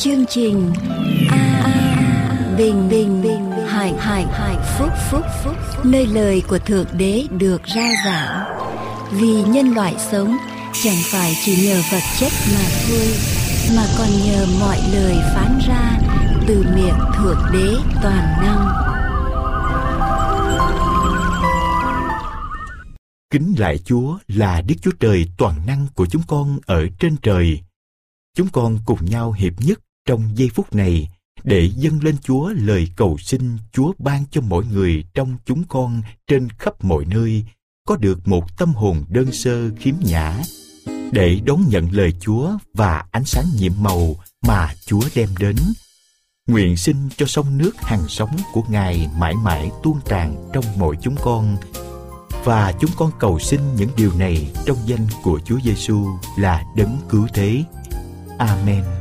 chương trình a bình bình bình hải hải hải phúc phúc phúc nơi lời của thượng đế được rao giảng. Vì nhân loại sống, chẳng phải chỉ nhờ vật chất mà thôi, mà còn nhờ mọi lời phán ra từ miệng thượng đế toàn năng. Kính lại Chúa là Đức Chúa Trời toàn năng của chúng con ở trên trời. Chúng con cùng nhau hiệp nhất trong giây phút này để dâng lên Chúa lời cầu xin Chúa ban cho mỗi người trong chúng con trên khắp mọi nơi, có được một tâm hồn đơn sơ, khiếm nhã, để đón nhận lời Chúa và ánh sáng nhiệm màu mà Chúa đem đến. Nguyện xin cho sông nước hàng sống của Ngài mãi mãi tuôn tràn trong mỗi chúng con, và chúng con cầu xin những điều này trong danh của Chúa Giêsu là đấng cứu thế. Amen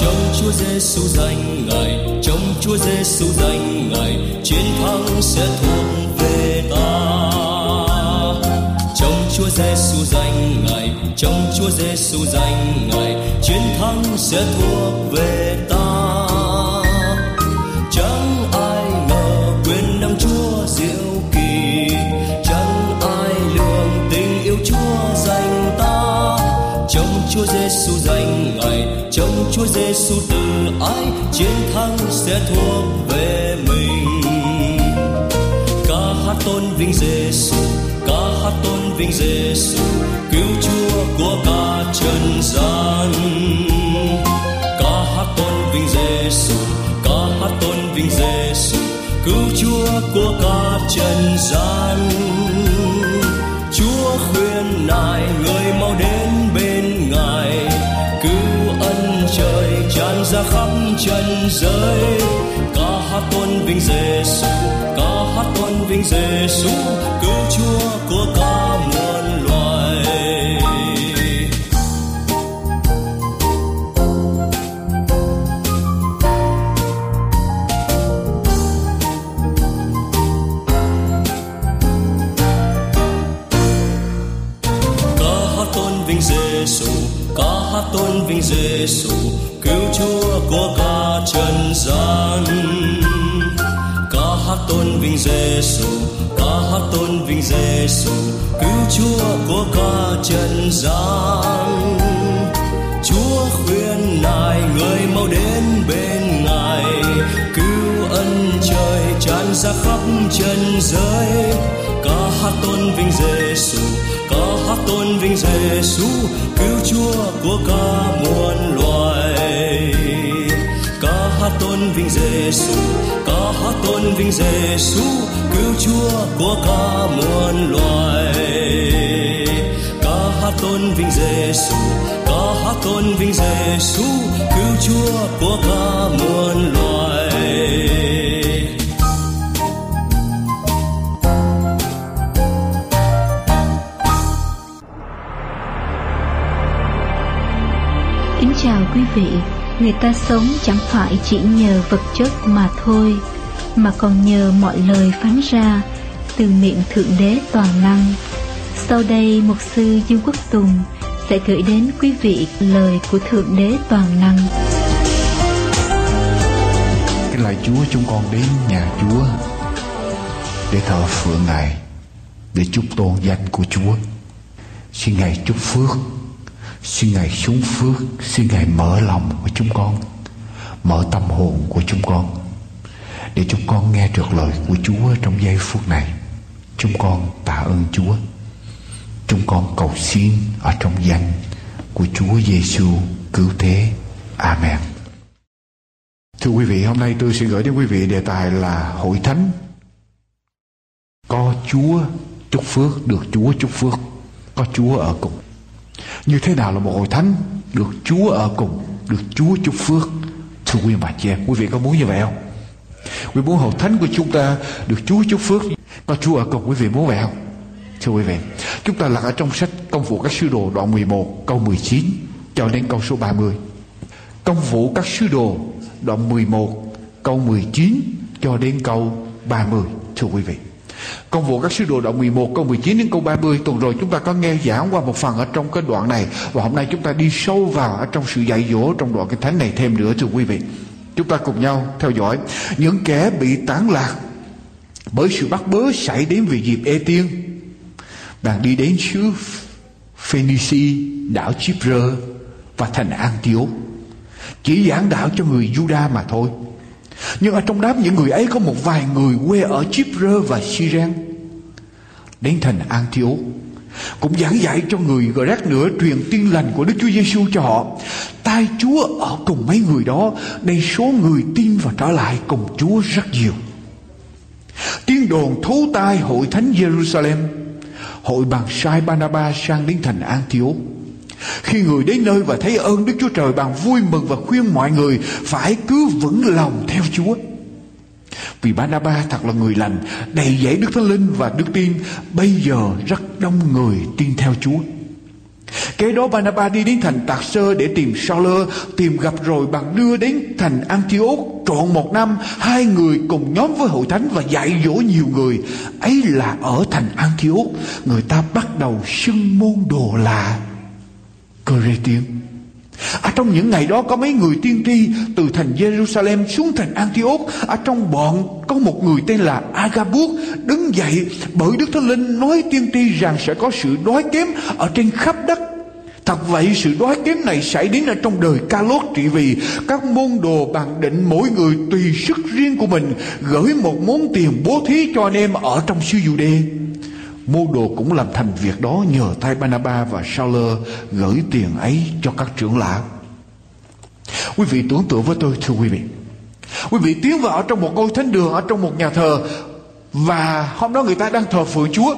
trong Chúa Giêsu danh Ngài, trong Chúa Giêsu danh Ngài, chiến thắng sẽ thuộc về ta. Trong Chúa Giêsu danh Ngài, trong Chúa Giêsu danh Ngài, chiến thắng sẽ thuộc về ta. Chúa Giêsu từ ái, chiến thắng sẽ thuộc về mình. Ca hát tôn vinh Giêsu ca hát tôn vinh Giêsu cứu Chúa của cả trần gian. Ca hát tôn vinh Giêsu ca hát tôn vinh Giêsu cứu Chúa của cả trần gian. Giới ca hát tôn vinh Giêsu ca hát tôn vinh Giêsu cứu Chúa của cả muôn loài. Ca hát tôn vinh Giêsu ca hát tôn vinh Giêsu cứu Chúa của cả trần gian. Ca hát tôn vinh Giêsu ca hát tôn vinh Giêsu cứu Chúa của cả trần gian. Chúa khuyên nài người mau đến bên Ngài. Cứu ân trời tràn ra khắp trần giới. Ca hát tôn vinh Giêsu ca hát tôn vinh Giêsu cứu Chúa của cả muôn loài vinh Giêsu ca hát tôn vinh Giêsu cứu Chúa của cả muôn loài. Ca hát tôn vinh Giêsu ca hát tôn vinh Giêsu cứu Chúa của cả muôn loài. Kính chào quý vị, người ta sống chẳng phải chỉ nhờ vật chất mà thôi, mà còn nhờ mọi lời phán ra từ miệng Thượng Đế toàn năng. Sau đây, Mục sư Dương Quốc Tùng sẽ gửi đến quý vị lời của Thượng Đế toàn năng. Kính lạy Chúa chúng con đến nhà Chúa để thờ phượng Ngài, để chúc tôn danh của Chúa. Xin Ngài chúc phước, xin Ngài xuống phước, xin Ngài mở lòng của chúng con, mở tâm hồn của chúng con, để chúng con nghe được lời của Chúa trong giây phút này. Chúng con tạ ơn Chúa. Chúng con cầu xin ở trong danh của Chúa Giêsu cứu thế. Amen. Thưa quý vị, hôm nay tôi sẽ gửi đến quý vị đề tài là hội thánh. Có Chúa chúc phước, được Chúa chúc phước, có Chúa ở cùng. Như thế nào là một hội thánh được Chúa ở cùng, được Chúa chúc phước? Thưa quý bà chị em, quý vị có muốn như vậy không? Quý muốn hội thánh của chúng ta được Chúa chúc phước, có Chúa ở cùng quý vị muốn vậy không? Thưa quý vị, chúng ta là ở trong sách Công vụ các sứ đồ đoạn 11 câu 19 cho đến câu số 30. Công vụ các sứ đồ đoạn 11 câu 19 cho đến câu 30 thưa quý vị. Công vụ các sứ đồ đoạn 11 câu 19 đến câu 30 Tuần rồi chúng ta có nghe giảng qua một phần ở trong cái đoạn này. Và hôm nay chúng ta đi sâu vào ở trong sự dạy dỗ trong đoạn kinh thánh này thêm nữa thưa quý vị. Chúng ta cùng nhau theo dõi. Những kẻ bị tán lạc Bởi sự bắt bớ xảy đến vì dịp ê tiên Bạn đi đến xứ Phoenici, đảo Chipre và thành Antioch. Chỉ giảng đạo cho người Juda mà thôi nhưng ở trong đám những người ấy có một vài người quê ở Chipre và Syren Đến thành Antioch, Cũng giảng dạy cho người gọi rác nữa truyền tin lành của Đức Chúa Giêsu cho họ. Tai Chúa ở cùng mấy người đó Đây số người tin và trở lại cùng Chúa rất nhiều. Tiếng đồn thấu tai hội thánh Jerusalem, Hội bằng sai Barnabas sang đến thành Antioch khi người đến nơi và thấy ơn Đức Chúa Trời bằng vui mừng và khuyên mọi người phải cứ vững lòng theo Chúa. Vì Ba thật là người lành, đầy dẫy Đức Thánh Linh và Đức tin, bây giờ rất đông người tin theo Chúa. Kế đó Barnabas đi đến thành Tạc Sơ để tìm Sauler, tìm gặp rồi bằng đưa đến thành Antioch trọn một năm, hai người cùng nhóm với hội thánh và dạy dỗ nhiều người. Ấy là ở thành Antioch, người ta bắt đầu xưng môn đồ là cơ rê tiên ở trong những ngày đó có mấy người tiên tri từ thành Jerusalem xuống thành Antioch. Ở trong bọn có một người tên là Agabus đứng dậy bởi Đức Thánh Linh nói tiên tri rằng sẽ có sự đói kém ở trên khắp đất. Thật vậy, sự đói kém này xảy đến ở trong đời ca lốt trị vì các môn đồ bàn định mỗi người tùy sức riêng của mình gửi một món tiền bố thí cho anh em ở trong xứ đê Mô đồ cũng làm thành việc đó nhờ tay Banaba và Sauler gửi tiền ấy cho các trưởng lão. Quý vị tưởng tượng với tôi thưa quý vị. Quý vị tiến vào trong một ngôi thánh đường ở trong một nhà thờ và hôm đó người ta đang thờ phượng Chúa.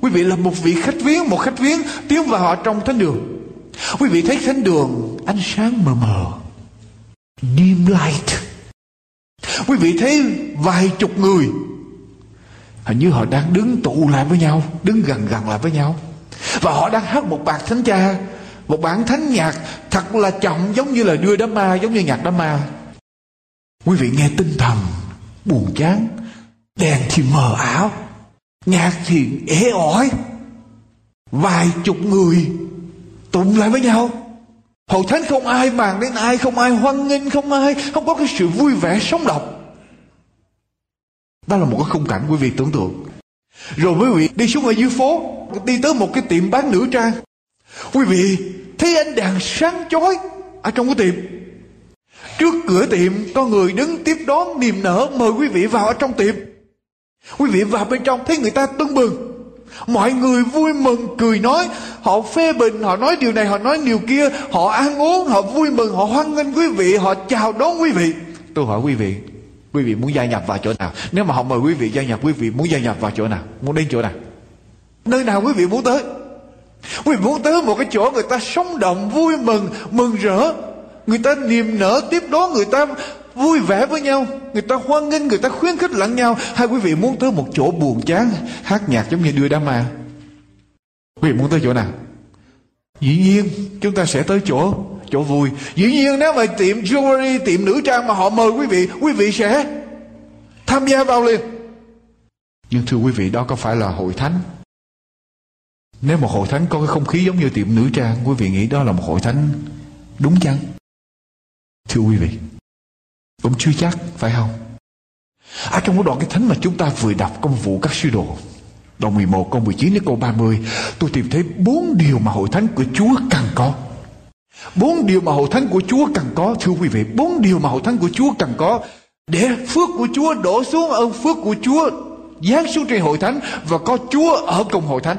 Quý vị là một vị khách viếng, một khách viếng tiến vào ở trong thánh đường. Quý vị thấy thánh đường ánh sáng mờ mờ. Dim light. Quý vị thấy vài chục người hình như họ đang đứng tụ lại với nhau, đứng gần gần lại với nhau. Và họ đang hát một bài thánh cha, một bản thánh nhạc thật là chậm, giống như là đưa đám ma, giống như nhạc đám ma. Quý vị nghe tinh thần, buồn chán, đèn thì mờ ảo, nhạc thì ế ỏi. Vài chục người tụng lại với nhau. Hội thánh không ai màng đến ai, không ai hoan nghênh, không ai, không có cái sự vui vẻ sống động đó là một cái khung cảnh quý vị tưởng tượng. Rồi quý vị đi xuống ở dưới phố, đi tới một cái tiệm bán nữ trang. Quý vị thấy ánh đèn sáng chói ở trong cái tiệm. Trước cửa tiệm, có người đứng tiếp đón niềm nở mời quý vị vào ở trong tiệm. Quý vị vào bên trong thấy người ta tưng bừng. Mọi người vui mừng, cười nói, họ phê bình, họ nói điều này, họ nói điều kia, họ ăn uống, họ vui mừng, họ hoan nghênh quý vị, họ chào đón quý vị. Tôi hỏi quý vị quý vị muốn gia nhập vào chỗ nào? Nếu mà họ mời quý vị gia nhập, quý vị muốn gia nhập vào chỗ nào? Muốn đến chỗ nào? Nơi nào quý vị muốn tới? Quý vị muốn tới một cái chỗ người ta sống động, vui mừng mừng rỡ. Người ta niềm nở, tiếp đón người ta vui vẻ với nhau. Người ta hoan nghênh, người ta khuyến khích lẫn nhau. Hay quý vị muốn tới một chỗ buồn chán, hát nhạc giống như đưa đám ma? Quý vị muốn tới chỗ nào? Dĩ nhiên, chúng ta sẽ tới chỗ chỗ vui. Dĩ nhiên nếu mà tiệm jewelry, tiệm nữ trang mà họ mời quý vị quý vị sẽ tham gia vào liền. Nhưng thưa quý vị, đó có phải là hội thánh? Nếu một hội thánh có cái không khí giống như tiệm nữ trang, quý vị nghĩ đó là một hội thánh đúng chăng? Thưa quý vị, cũng chưa chắc, phải không? Ở trong cái đoạn cái thánh mà chúng ta vừa đọc công vụ các sứ đồ, Đoạn 11 câu 19 đến câu 30 Tôi tìm thấy bốn điều mà hội thánh của Chúa cần có. Bốn điều mà hội thánh của Chúa cần có, Thưa quý vị, Bốn điều mà hội thánh của Chúa cần có Để phước của Chúa đổ xuống ơn phước của Chúa, Giáng xuống trên hội thánh Và có Chúa ở cùng hội thánh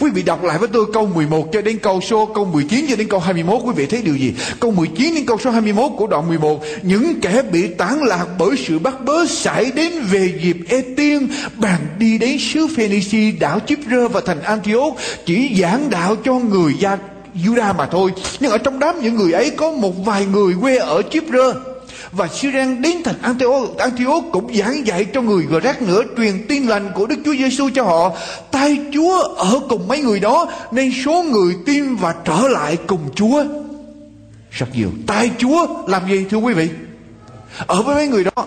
Quý vị đọc lại với tôi câu 11 cho đến câu số, câu 19 cho đến câu 21 quý vị thấy điều gì? Câu 19 đến câu số 21 của đoạn 11 Những kẻ bị tán lạc bởi sự bắt bớ xảy đến về dịp ê tiên Bàn đi đến xứ Phoenici đảo Chipre và thành Antioch, Chỉ giảng đạo cho người gia Juda mà thôi Nhưng ở trong đám những người ấy có một vài người quê ở Chipre và Syrian đến thành Antioch, Antioch cũng giảng dạy cho người gờ rác nữa truyền tin lành của Đức Chúa Giêsu cho họ. Tay Chúa ở cùng mấy người đó nên số người tin và trở lại cùng Chúa rất nhiều. Tay Chúa làm gì thưa quý vị? Ở với mấy người đó.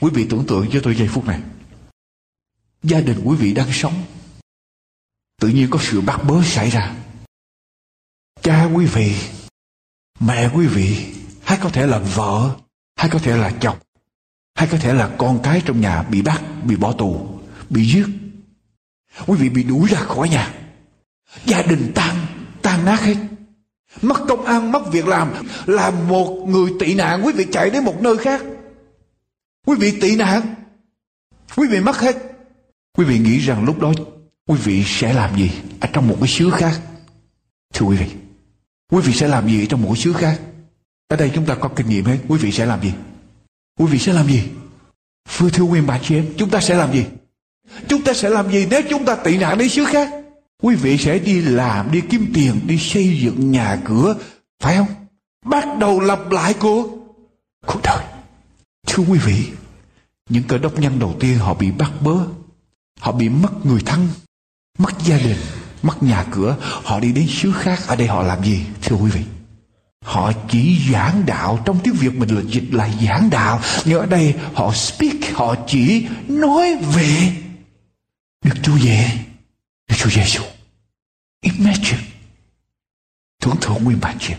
Quý vị tưởng tượng cho tôi giây phút này. gia đình quý vị đang sống tự nhiên có sự bắt bớ xảy ra cha quý vị, mẹ quý vị hay có thể là vợ hay có thể là chồng hay có thể là con cái trong nhà bị bắt, bị bỏ tù, bị giết. Quý vị bị đuổi ra khỏi nhà. Gia đình tan tan nát hết. Mất công ăn, mất việc làm, là một người tị nạn. Quý vị chạy đến một nơi khác. Quý vị tị nạn. Quý vị mất hết. Quý vị nghĩ rằng lúc đó quý vị sẽ làm gì ở trong một cái xứ khác? Thưa quý vị quý vị sẽ làm gì trong mỗi xứ khác? Ở đây chúng ta có kinh nghiệm hết. Quý vị sẽ làm gì? Quý vị sẽ làm gì? Thưa thưa nguyên bà chị em, Chúng ta sẽ làm gì? Chúng ta sẽ làm gì nếu chúng ta tị nạn đến xứ khác? Quý vị sẽ đi làm, Đi kiếm tiền, Đi xây dựng nhà cửa, Phải không? Bắt đầu lặp lại cuộc Cuộc đời. Thưa quý vị, Những cơ đốc nhân đầu tiên họ bị bắt bớ, Họ bị mất người thân, Mất gia đình. Mất nhà cửa, Họ đi đến xứ khác, Ở đây họ làm gì, Thưa quý vị? Họ chỉ giảng đạo Trong tiếng Việt mình là dịch là giảng đạo. Nhưng ở đây họ speak, Họ chỉ nói về Đức Chúa về Đức Chúa Giêsu Imagine. Tưởng tượng nguyên bản chuyện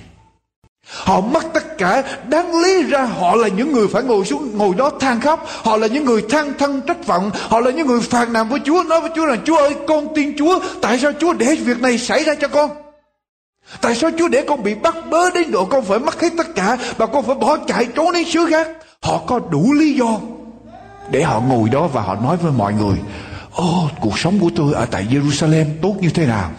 Họ mất tất cả Đáng lý ra họ là những người phải ngồi xuống, Ngồi đó than khóc. Họ là những người than thân trách phận. Họ là những người phàn nàn với Chúa, Nói với Chúa là, Chúa ơi, con tin Chúa. Tại sao Chúa để việc này xảy ra cho con? Tại sao Chúa để con bị bắt bớ đến độ con phải mất hết tất cả Và con phải bỏ chạy trốn đến xứ khác? Họ có đủ lý do Để họ ngồi đó và họ nói với mọi người Ô cuộc sống của tôi ở tại Jerusalem tốt như thế nào?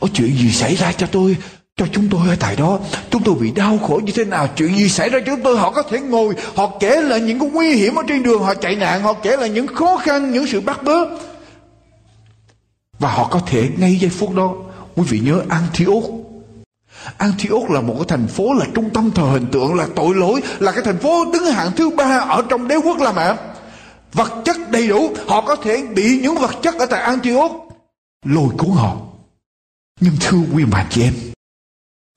Có chuyện gì xảy ra cho tôi? Cho chúng tôi ở tại đó. Chúng tôi bị đau khổ như thế nào? Chuyện gì xảy ra? Chúng tôi, họ có thể ngồi, họ kể lại những cái nguy hiểm ở trên đường, họ chạy nạn, họ kể lại những khó khăn, những sự bắt bớ. Và họ có thể ngay giây phút đó, quý vị nhớ Antioch. Antioch là một cái thành phố là trung tâm thờ hình tượng, là tội lỗi, là cái thành phố đứng hạng thứ ba ở trong đế quốc La Mã. Vật chất đầy đủ, họ có thể bị những vật chất ở tại Antioch lôi cuốn họ. Nhưng thưa quý bà chị em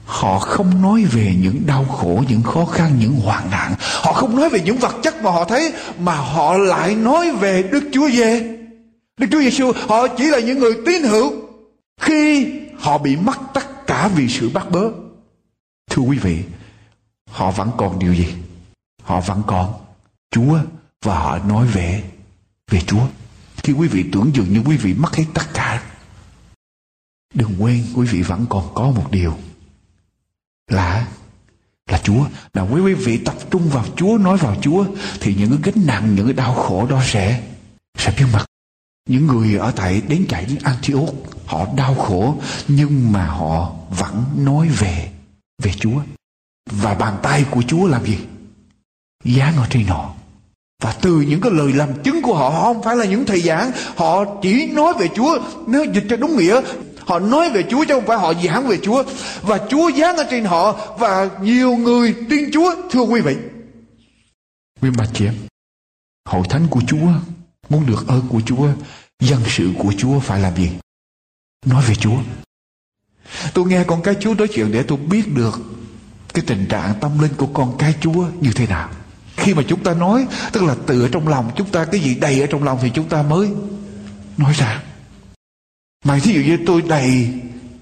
họ không nói về những đau khổ, những khó khăn, những hoạn nạn. Họ không nói về những vật chất mà họ thấy, mà họ lại nói về đức chúa giê đức chúa giêsu họ chỉ là những người tín hữu khi họ bị mất tất cả vì sự bắt bớ. Thưa quý vị, họ vẫn còn điều gì? Họ vẫn còn chúa và họ nói về về chúa. Khi quý vị tưởng dường như quý vị mất hết tất cả, đừng quên quý vị vẫn còn có một điều là là Chúa. Là quý quý vị tập trung vào Chúa, nói vào Chúa thì những cái gánh nặng, những cái đau khổ đó sẽ sẽ biến mất. Những người ở tại đến chạy đến Antioch họ đau khổ nhưng mà họ vẫn nói về về Chúa. Và bàn tay của Chúa làm gì? Dán ở trên họ. Và từ những cái lời làm chứng của họ, họ không phải là những thầy giảng, họ chỉ nói về Chúa. Nếu dịch cho đúng nghĩa, Họ nói về Chúa chứ không phải họ giảng về Chúa. Và Chúa giáng ở trên họ và nhiều người tin Chúa. Thưa quý vị. Quý bà chị em, hội thánh của Chúa muốn được ơn của Chúa, dân sự của Chúa phải làm gì? Nói về Chúa. Tôi nghe con cái Chúa nói chuyện để tôi biết được cái tình trạng tâm linh của con cái Chúa như thế nào. Khi mà chúng ta nói, tức là từ ở trong lòng chúng ta cái gì đầy ở trong lòng thì chúng ta mới nói ra mà thí dụ như tôi đầy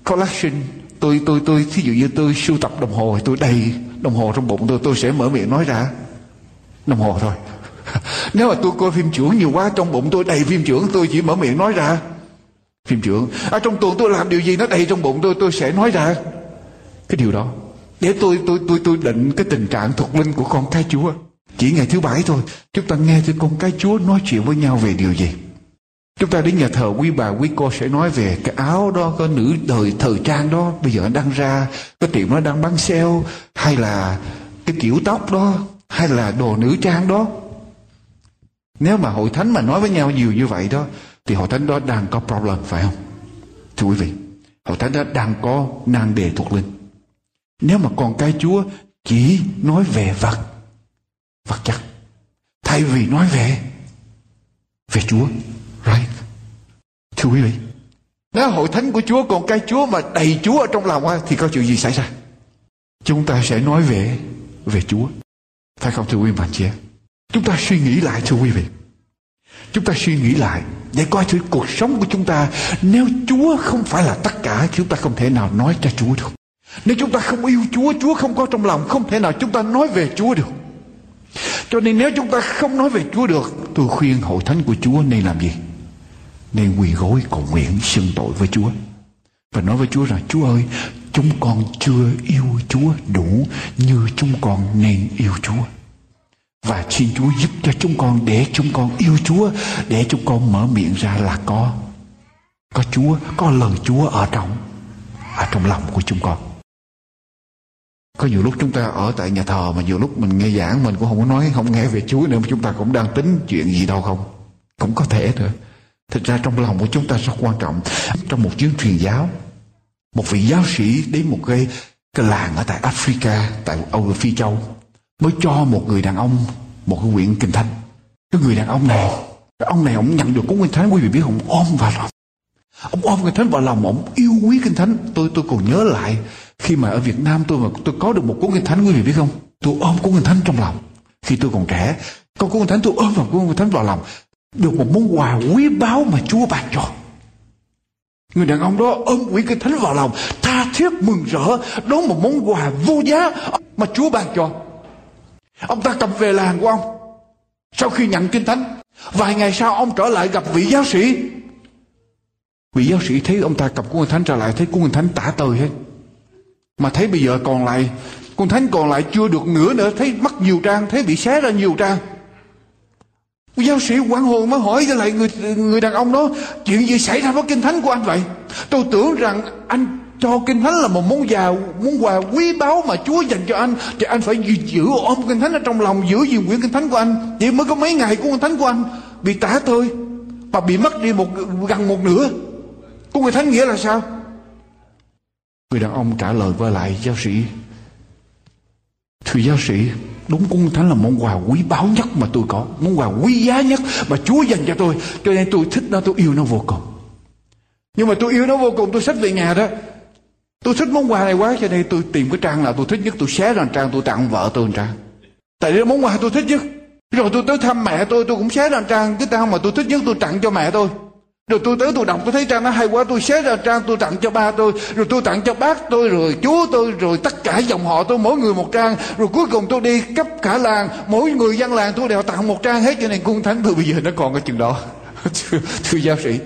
collection, tôi tôi tôi, thí dụ như tôi sưu tập đồng hồ tôi đầy đồng hồ trong bụng tôi tôi sẽ mở miệng nói ra. Đồng hồ thôi. Nếu mà tôi coi phim trưởng nhiều quá, trong bụng tôi đầy phim trưởng, tôi chỉ mở miệng nói ra. Phim trưởng ở trong tuần tôi làm điều gì nó đầy trong bụng tôi tôi sẽ nói ra. Cái điều đó, để tôi tôi tôi tôi định cái tình trạng thuộc linh của con cái chúa. Chỉ ngày thứ bảy thôi, chúng ta nghe thì con cái chúa nói chuyện với nhau về điều gì. Chúng ta đến nhà thờ quý bà, quý cô sẽ nói về cái áo đó Có nữ đời thời trang đó. Bây giờ đang ra, Cái tiệm nó đang bán sale, Hay là cái kiểu tóc đó, Hay là đồ nữ trang đó. Nếu mà hội thánh mà nói với nhau nhiều như vậy đó, Thì hội thánh đó đang có problem, phải không? Thưa quý vị, Hội thánh đó đang có năng đề thuộc linh. Nếu mà con cái Chúa Chỉ nói về vật Vật chất, Thay vì nói về Về Chúa Right. Thưa quý vị, nếu hội thánh của Chúa còn cái Chúa mà đầy Chúa ở trong lòng thì có chuyện gì xảy ra? Chúng ta sẽ nói về về Chúa. Phải không thưa quý vị chị em? Chúng ta suy nghĩ lại thưa quý vị. Chúng ta suy nghĩ lại để coi thử cuộc sống của chúng ta Nếu Chúa không phải là tất cả Chúng ta không thể nào nói cho Chúa được Nếu chúng ta không yêu Chúa Chúa không có trong lòng Không thể nào chúng ta nói về Chúa được Cho nên nếu chúng ta không nói về Chúa được Tôi khuyên hội thánh của Chúa nên làm gì nên quỳ gối cầu nguyện xưng tội với Chúa. Và nói với Chúa rằng, Chúa ơi, Chúng con chưa yêu Chúa đủ Như chúng con nên yêu Chúa. Và xin Chúa giúp cho chúng con, để chúng con yêu Chúa, để chúng con mở miệng ra là có. Có Chúa, có lời Chúa ở trong ở trong lòng của chúng con. Có nhiều lúc chúng ta ở tại nhà thờ mà nhiều lúc mình nghe giảng mình cũng không có nói, không nghe về Chúa nữa, mà chúng ta cũng đang tính chuyện gì đâu không? Cũng có thể nữa thực ra trong lòng của chúng ta rất quan trọng. Trong một chuyến truyền giáo, một vị giáo sĩ đến một cái cái làng ở tại Africa, tại Âu Phi Châu, mới cho một người đàn ông một cái quyển kinh thánh. Cái người đàn ông này, cái ông này ông nhận được cuốn kinh thánh, quý vị biết không ôm vào lòng. Ông ôm kinh thánh vào lòng, ông yêu quý kinh thánh. Tôi tôi còn nhớ lại, khi mà ở Việt Nam tôi mà tôi có được một cuốn kinh thánh, quý vị biết không? Tôi ôm cuốn kinh thánh trong lòng. Khi tôi còn trẻ con cuốn kinh thánh, tôi ôm vào cuốn kinh thánh vào lòng được một món quà quý báu mà Chúa ban cho Người đàn ông đó ôm quyển kinh thánh vào lòng Tha thiết mừng rỡ Đón một món quà vô giá Mà Chúa ban cho Ông ta cầm về làng của ông. Sau khi nhận kinh thánh, vài ngày sau ông trở lại gặp vị giáo sĩ. Vị giáo sĩ thấy ông ta cầm cuốn kinh thánh trở lại, thấy cuốn kinh thánh tả tơi hết. Mà thấy bây giờ còn lại, cuốn thánh còn lại chưa được nửa nữa, thấy mất nhiều trang, thấy bị xé ra nhiều trang. Giáo sĩ quản hồn mới hỏi lại người người đàn ông đó, chuyện gì xảy ra với kinh thánh của anh vậy? Tôi tưởng rằng anh cho kinh thánh là một món quà món quà quý báu mà Chúa dành cho anh, thì anh phải giữ ôm kinh thánh ở trong lòng, giữ gìn quyển kinh thánh của anh. Chỉ mới có mấy ngày của kinh thánh của anh. Bị tả thôi và bị mất đi một, gần một nửa. Của kinh thánh nghĩa là sao? Người đàn ông trả lời với lại, giáo sĩ thưa giáo sĩ, đúng cung thánh là món quà quý báu nhất mà tôi có, món quà quý giá nhất mà Chúa dành cho tôi cho nên tôi thích nó, tôi yêu nó vô cùng nhưng mà tôi yêu nó vô cùng, tôi xách về nhà đó Tôi thích món quà này quá, cho nên tôi tìm cái trang nào tôi thích nhất, tôi xé ra trang, tôi tặng vợ tôi trang. Tại vì món quà tôi thích nhất. Rồi tôi tới thăm mẹ tôi tôi cũng xé ra trang cái trang mà tôi thích nhất, tôi tặng cho mẹ tôi. Rồi tôi tới tôi đọc tôi thấy trang nó hay quá tôi xé ra trang tôi tặng cho ba tôi Rồi tôi tặng cho bác tôi rồi chú tôi rồi tất cả dòng họ tôi mỗi người một trang. Rồi cuối cùng tôi đi cấp cả làng Mỗi người dân làng tôi đều tặng một trang hết cho nên cung thánh tôi bây giờ nó còn cái chừng đó. Thưa, thưa giáo sĩ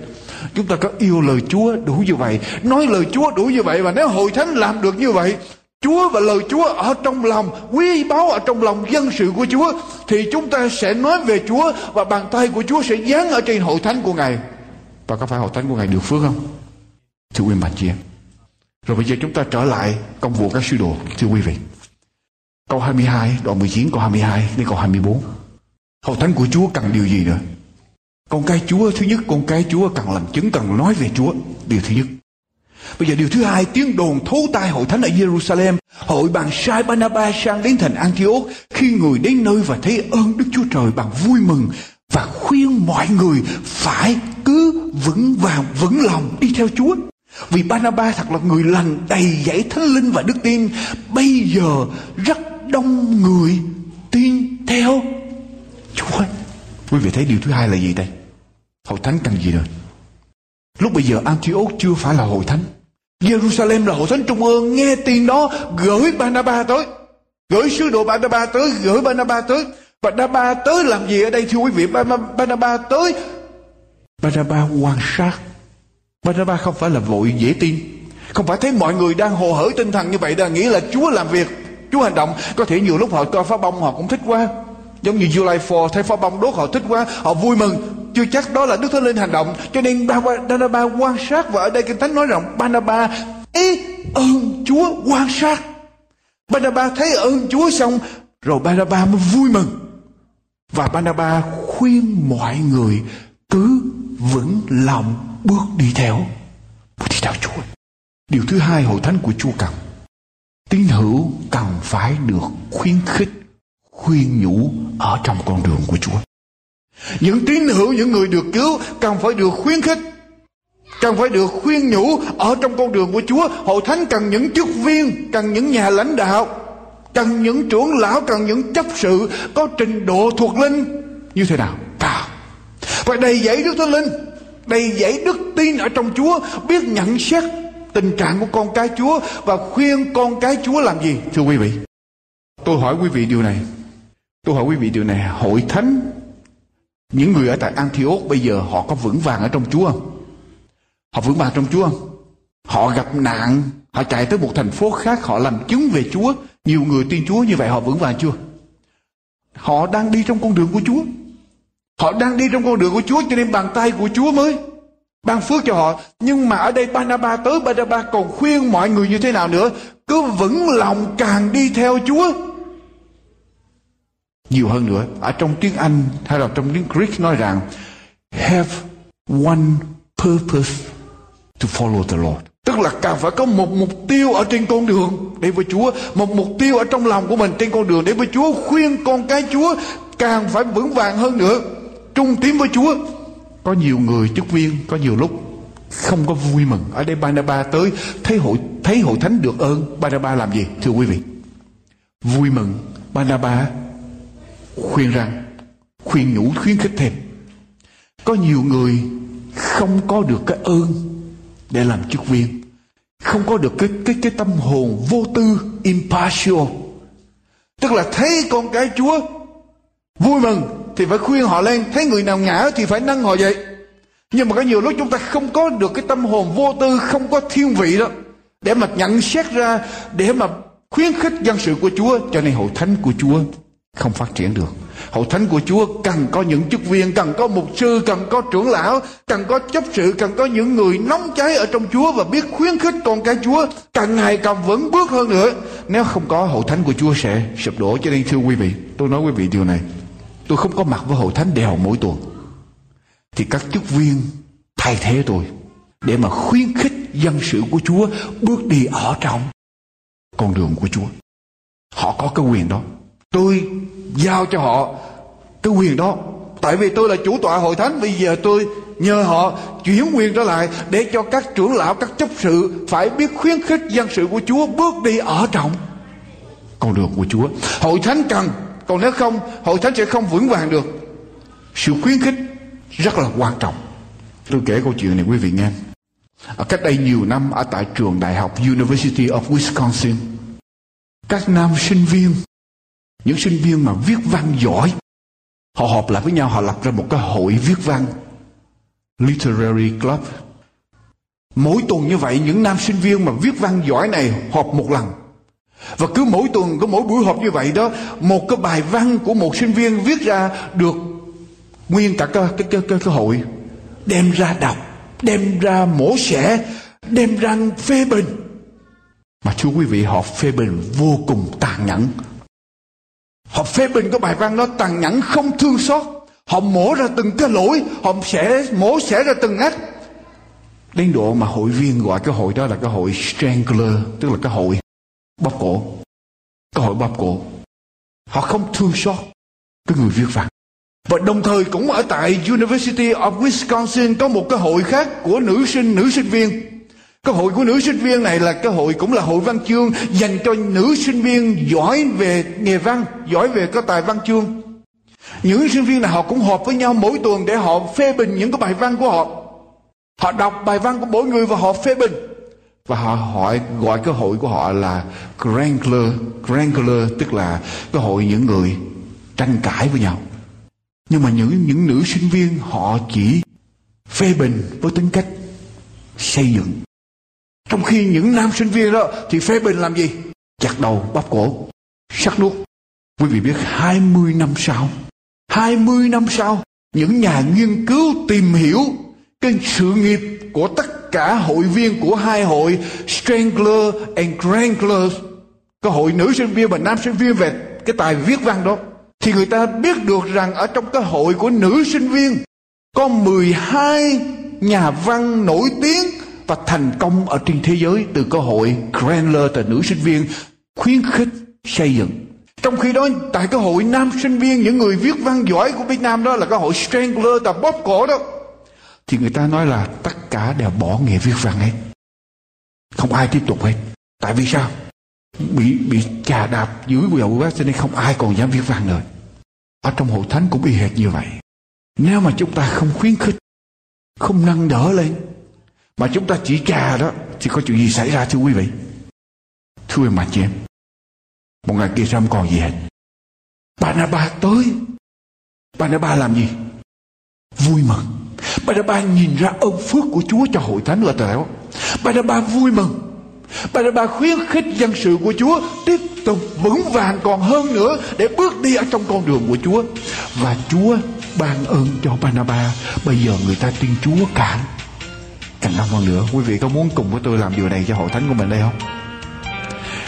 Chúng ta có yêu lời Chúa đủ như vậy Nói lời Chúa đủ như vậy Và nếu hội thánh làm được như vậy Chúa và lời Chúa ở trong lòng Quý báu ở trong lòng dân sự của Chúa Thì chúng ta sẽ nói về Chúa Và bàn tay của Chúa sẽ dán ở trên hội thánh của Ngài. Và có phải hội thánh của Ngài được phước không? Thưa quý bạn chị em Rồi bây giờ chúng ta trở lại công vụ các sứ đồ Thưa quý vị Câu 22, đoạn 19, câu 22 đến câu 24 Hội thánh của Chúa cần điều gì nữa? Con cái Chúa thứ nhất con cái Chúa cần làm chứng cần nói về Chúa Điều thứ nhất Bây giờ điều thứ hai tiếng đồn thấu tai hội thánh ở Jerusalem Hội bàn sai Barnabas sang đến thành Antioch Khi người đến nơi và thấy ơn Đức Chúa Trời bằng vui mừng và khuyên mọi người phải cứ vững vàng vững lòng đi theo Chúa Vì Barnabas thật là người lành đầy dãy thánh linh và đức tin, Bây giờ rất đông người tin theo Chúa Quý vị thấy điều thứ hai là gì đây? Hội thánh cần gì rồi Lúc bây giờ Antioch chưa phải là hội thánh. Jerusalem là hội thánh trung ương. Nghe tin đó gửi Barnabas tới. Gửi sứ đồ Barnabas tới. Gửi Barnabas tới. Barnabas tới làm gì ở đây, thưa quý vị? Barnabas tới. Barnabas quan sát. Barnabas không phải là vội dễ tin. Không phải thấy mọi người đang hồ hởi tinh thần như vậy là nghĩ là Chúa làm việc. Chúa hành động. Có thể nhiều lúc họ coi phá bông, họ cũng thích quá. Giống như July 4 thấy phá bông đốt, họ thích quá Họ vui mừng Chưa chắc đó là Đức Thánh Linh hành động Cho nên Barnabas quan sát Và ở đây Kinh Thánh nói rằng Barnabas ý ơn Chúa quan sát Barnabas thấy ơn Chúa xong, Rồi Barnabas mới vui mừng và Banaba khuyên mọi người Cứ vững lòng bước đi theo Bước đi theo Chúa Điều thứ hai hội thánh của Chúa cần Tín hữu cần phải được khuyến khích khuyên nhủ ở trong con đường của Chúa. Những tín hữu, những người được cứu cần phải được khuyến khích, cần phải được khuyên nhủ ở trong con đường của Chúa. Hội thánh cần những chức viên, cần những nhà lãnh đạo, cần những trưởng lão, cần những chấp sự có trình độ thuộc linh như thế nào? Cao. phải đầy dẫy đức thánh linh đầy dẫy đức tin ở trong chúa biết nhận xét tình trạng của con cái chúa và khuyên con cái chúa làm gì thưa quý vị tôi hỏi quý vị điều này tôi hỏi quý vị điều này hội thánh những người ở tại Antioch bây giờ họ có vững vàng ở trong Chúa không? Họ vững vàng trong Chúa không? Họ gặp nạn, họ chạy tới một thành phố khác, họ làm chứng về Chúa. Nhiều người tin Chúa như vậy họ vững vàng chưa? Họ đang đi trong con đường của Chúa. Họ đang đi trong con đường của Chúa cho nên bàn tay của Chúa mới ban phước cho họ. Nhưng mà ở đây Barnabas tới Barnabas còn khuyên mọi người như thế nào nữa? Cứ vững lòng càng đi theo Chúa nhiều hơn nữa, ở trong tiếng Anh hay là trong tiếng Greek nói rằng, have one purpose to follow the Lord tức là càng phải có một mục tiêu ở trên con đường để với Chúa, một mục tiêu ở trong lòng của mình trên con đường để với Chúa, khuyên con cái Chúa càng phải vững vàng hơn nữa. Trung tín với Chúa. Có nhiều người chức viên, có nhiều lúc không có vui mừng. Ở đây Barnaba tới, thấy hội thấy hội thánh được ơn. Barnaba làm gì? Thưa quý vị. Vui mừng, Barnaba khuyên rằng, khuyên nhủ, khuyến khích thêm. Có nhiều người không có được cái ơn để làm chức viên. Không có được cái cái cái tâm hồn vô tư, impartial. Tức là thấy con cái chúa vui mừng thì phải khuyên họ lên, thấy người nào ngã thì phải nâng họ dậy. Nhưng mà có nhiều lúc chúng ta không có được cái tâm hồn vô tư, không có thiên vị đó, để mà nhận xét ra, để mà khuyến khích dân sự của chúa. Cho nên hội thánh của chúa không phát triển được hậu thánh của chúa cần có những chức viên, cần có mục sư, cần có trưởng lão, cần có chấp sự, cần có những người nóng cháy ở trong chúa và biết khuyến khích con cái chúa. Càng ngày càng vững bước hơn nữa. Nếu không có hậu thánh của chúa sẽ sụp đổ. Cho nên thưa quý vị, tôi nói quý vị điều này. Tôi không có mặt với hậu thánh đều mỗi tuần. Thì các chức viên thay thế tôi để mà khuyến khích dân sự của chúa bước đi ở trong con đường của chúa. Họ có cái quyền đó tôi giao cho họ cái quyền đó. Tại vì tôi là chủ tọa hội thánh, bây giờ tôi nhờ họ chuyển quyền trở lại để cho các trưởng lão, các chấp sự phải biết khuyến khích dân sự của chúa bước đi ở trong. Con đường của chúa. Hội thánh cần, còn nếu không, hội thánh sẽ không vững vàng được. Sự khuyến khích rất là quan trọng. Tôi kể câu chuyện này quý vị nghe. Ở cách đây nhiều năm, ở tại trường đại học University of Wisconsin, các nam sinh viên những sinh viên mà viết văn giỏi họ họp lại với nhau họ lập ra một cái hội viết văn literary club. Mỗi tuần như vậy những nam sinh viên mà viết văn giỏi này họp một lần. Và cứ mỗi tuần có mỗi buổi họp như vậy đó một cái bài văn của một sinh viên viết ra được nguyên cả cái cái cái, cái, cái hội. Đem ra đọc đem ra mổ xẻ đem ra phê bình. Mà thưa quý vị họ phê bình vô cùng tàn nhẫn. Họ phê bình cái bài văn đó tàn nhẫn không thương xót. Họ mổ ra từng cái lỗi, họ sẽ mổ xẻ ra từng ngách. Đến độ mà hội viên gọi cái hội đó là cái hội strangler, tức là cái hội bóp cổ. Cái hội bóp cổ. Họ không thương xót cái người viết văn. Và đồng thời cũng ở tại University of Wisconsin có một cái hội khác của nữ sinh, nữ sinh viên cái hội của nữ sinh viên này là cái hội cũng là hội văn chương dành cho nữ sinh viên giỏi về nghề văn, giỏi về có tài văn chương. Những sinh viên này họ cũng họp với nhau mỗi tuần để họ phê bình những cái bài văn của họ. Họ đọc bài văn của mỗi người và họ phê bình. Và họ hỏi gọi cái hội của họ là Grangler, Grangler tức là cái hội những người tranh cãi với nhau. Nhưng mà những những nữ sinh viên họ chỉ phê bình với tính cách xây dựng trong khi những nam sinh viên đó thì phê bình làm gì? Chặt đầu bóp cổ, sắc nuốt. Quý vị biết 20 năm sau, 20 năm sau, những nhà nghiên cứu tìm hiểu cái sự nghiệp của tất cả hội viên của hai hội Strangler and Grangler, cái hội nữ sinh viên và nam sinh viên về cái tài viết văn đó. Thì người ta biết được rằng ở trong cái hội của nữ sinh viên có 12 nhà văn nổi tiếng và thành công ở trên thế giới từ cơ hội Cranler từ nữ sinh viên khuyến khích xây dựng. Trong khi đó, tại cơ hội nam sinh viên, những người viết văn giỏi của Việt Nam đó là cơ hội Strangler là bóp cổ đó. Thì người ta nói là tất cả đều bỏ nghề viết văn hết. Không ai tiếp tục hết. Tại vì sao? Bị bị chà đạp dưới dầu quá cho nên không ai còn dám viết văn nữa. Ở trong hội thánh cũng y hệt như vậy. Nếu mà chúng ta không khuyến khích, không nâng đỡ lên mà chúng ta chỉ trà đó, thì có chuyện gì xảy ra thưa quý vị? Thưa mà chị em, một ngày kia sao không còn gì hết? Bà na ba tới. Bà na ba làm gì? Vui mừng. Bà na ba nhìn ra ơn phước của chúa cho hội thánh là tẻo bà na ba vui mừng. Bà na ba khuyến khích dân sự của chúa tiếp tục vững vàng còn hơn nữa để bước đi ở trong con đường của chúa. Và chúa ban ơn cho Banaba. bây giờ người ta tin Chúa cả thành công hơn nữa. Quý vị có muốn cùng với tôi làm điều này cho hội thánh của mình đây không?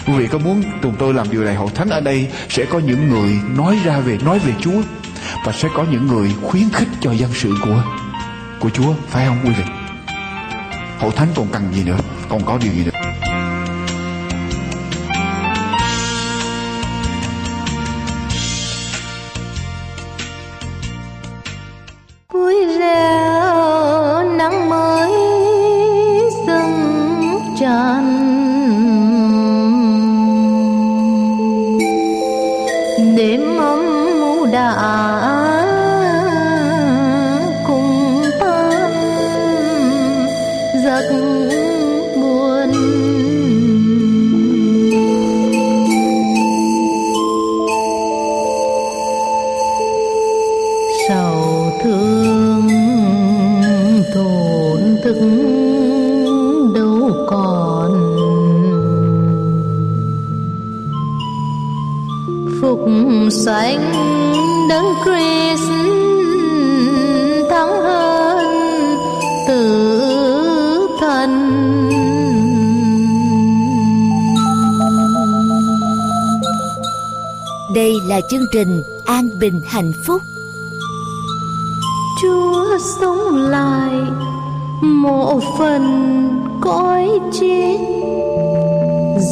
Quý vị có muốn cùng tôi làm điều này, hội thánh ở đây sẽ có những người nói ra về, nói về Chúa và sẽ có những người khuyến khích cho dân sự của của Chúa, phải không quý vị? Hội thánh còn cần gì nữa? Còn có điều gì nữa? Bình Hạnh Phúc. Chúa sống lại, một phần cõi chết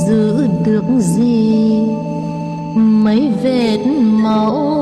giữ được gì, mấy vết máu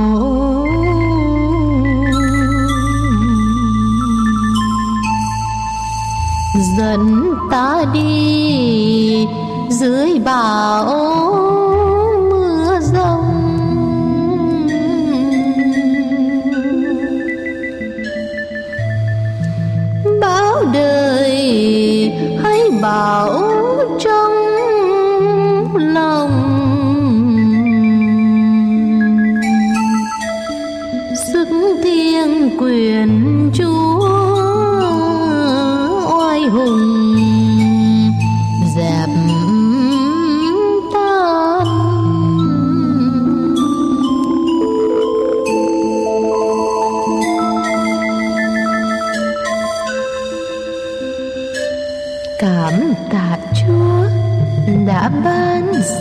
dẫn ta đi. Dưới bão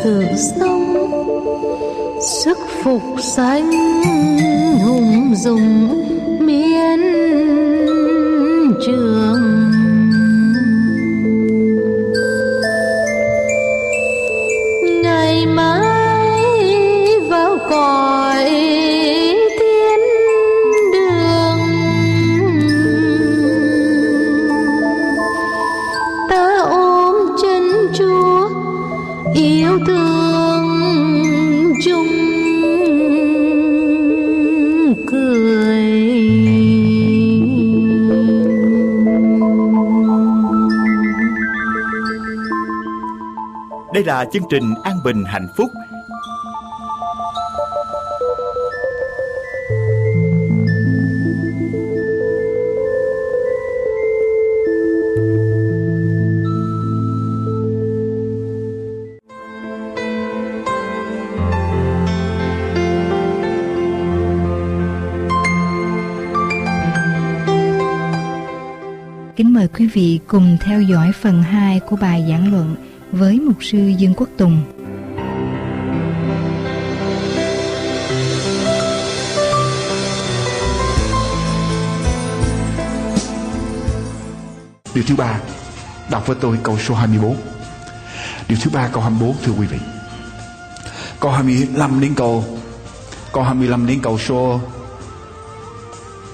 sự sống. Sức phục sanh hùng dũng. Đây là chương trình An Bình Hạnh Phúc. Kính mời quý vị cùng theo dõi phần 2 của bài giảng luận với Mục sư Dương Quốc Tùng. Điều thứ ba Đọc với tôi câu số 24 Điều thứ ba câu 24 thưa quý vị. Câu 25 đến câu Câu 25 đến câu số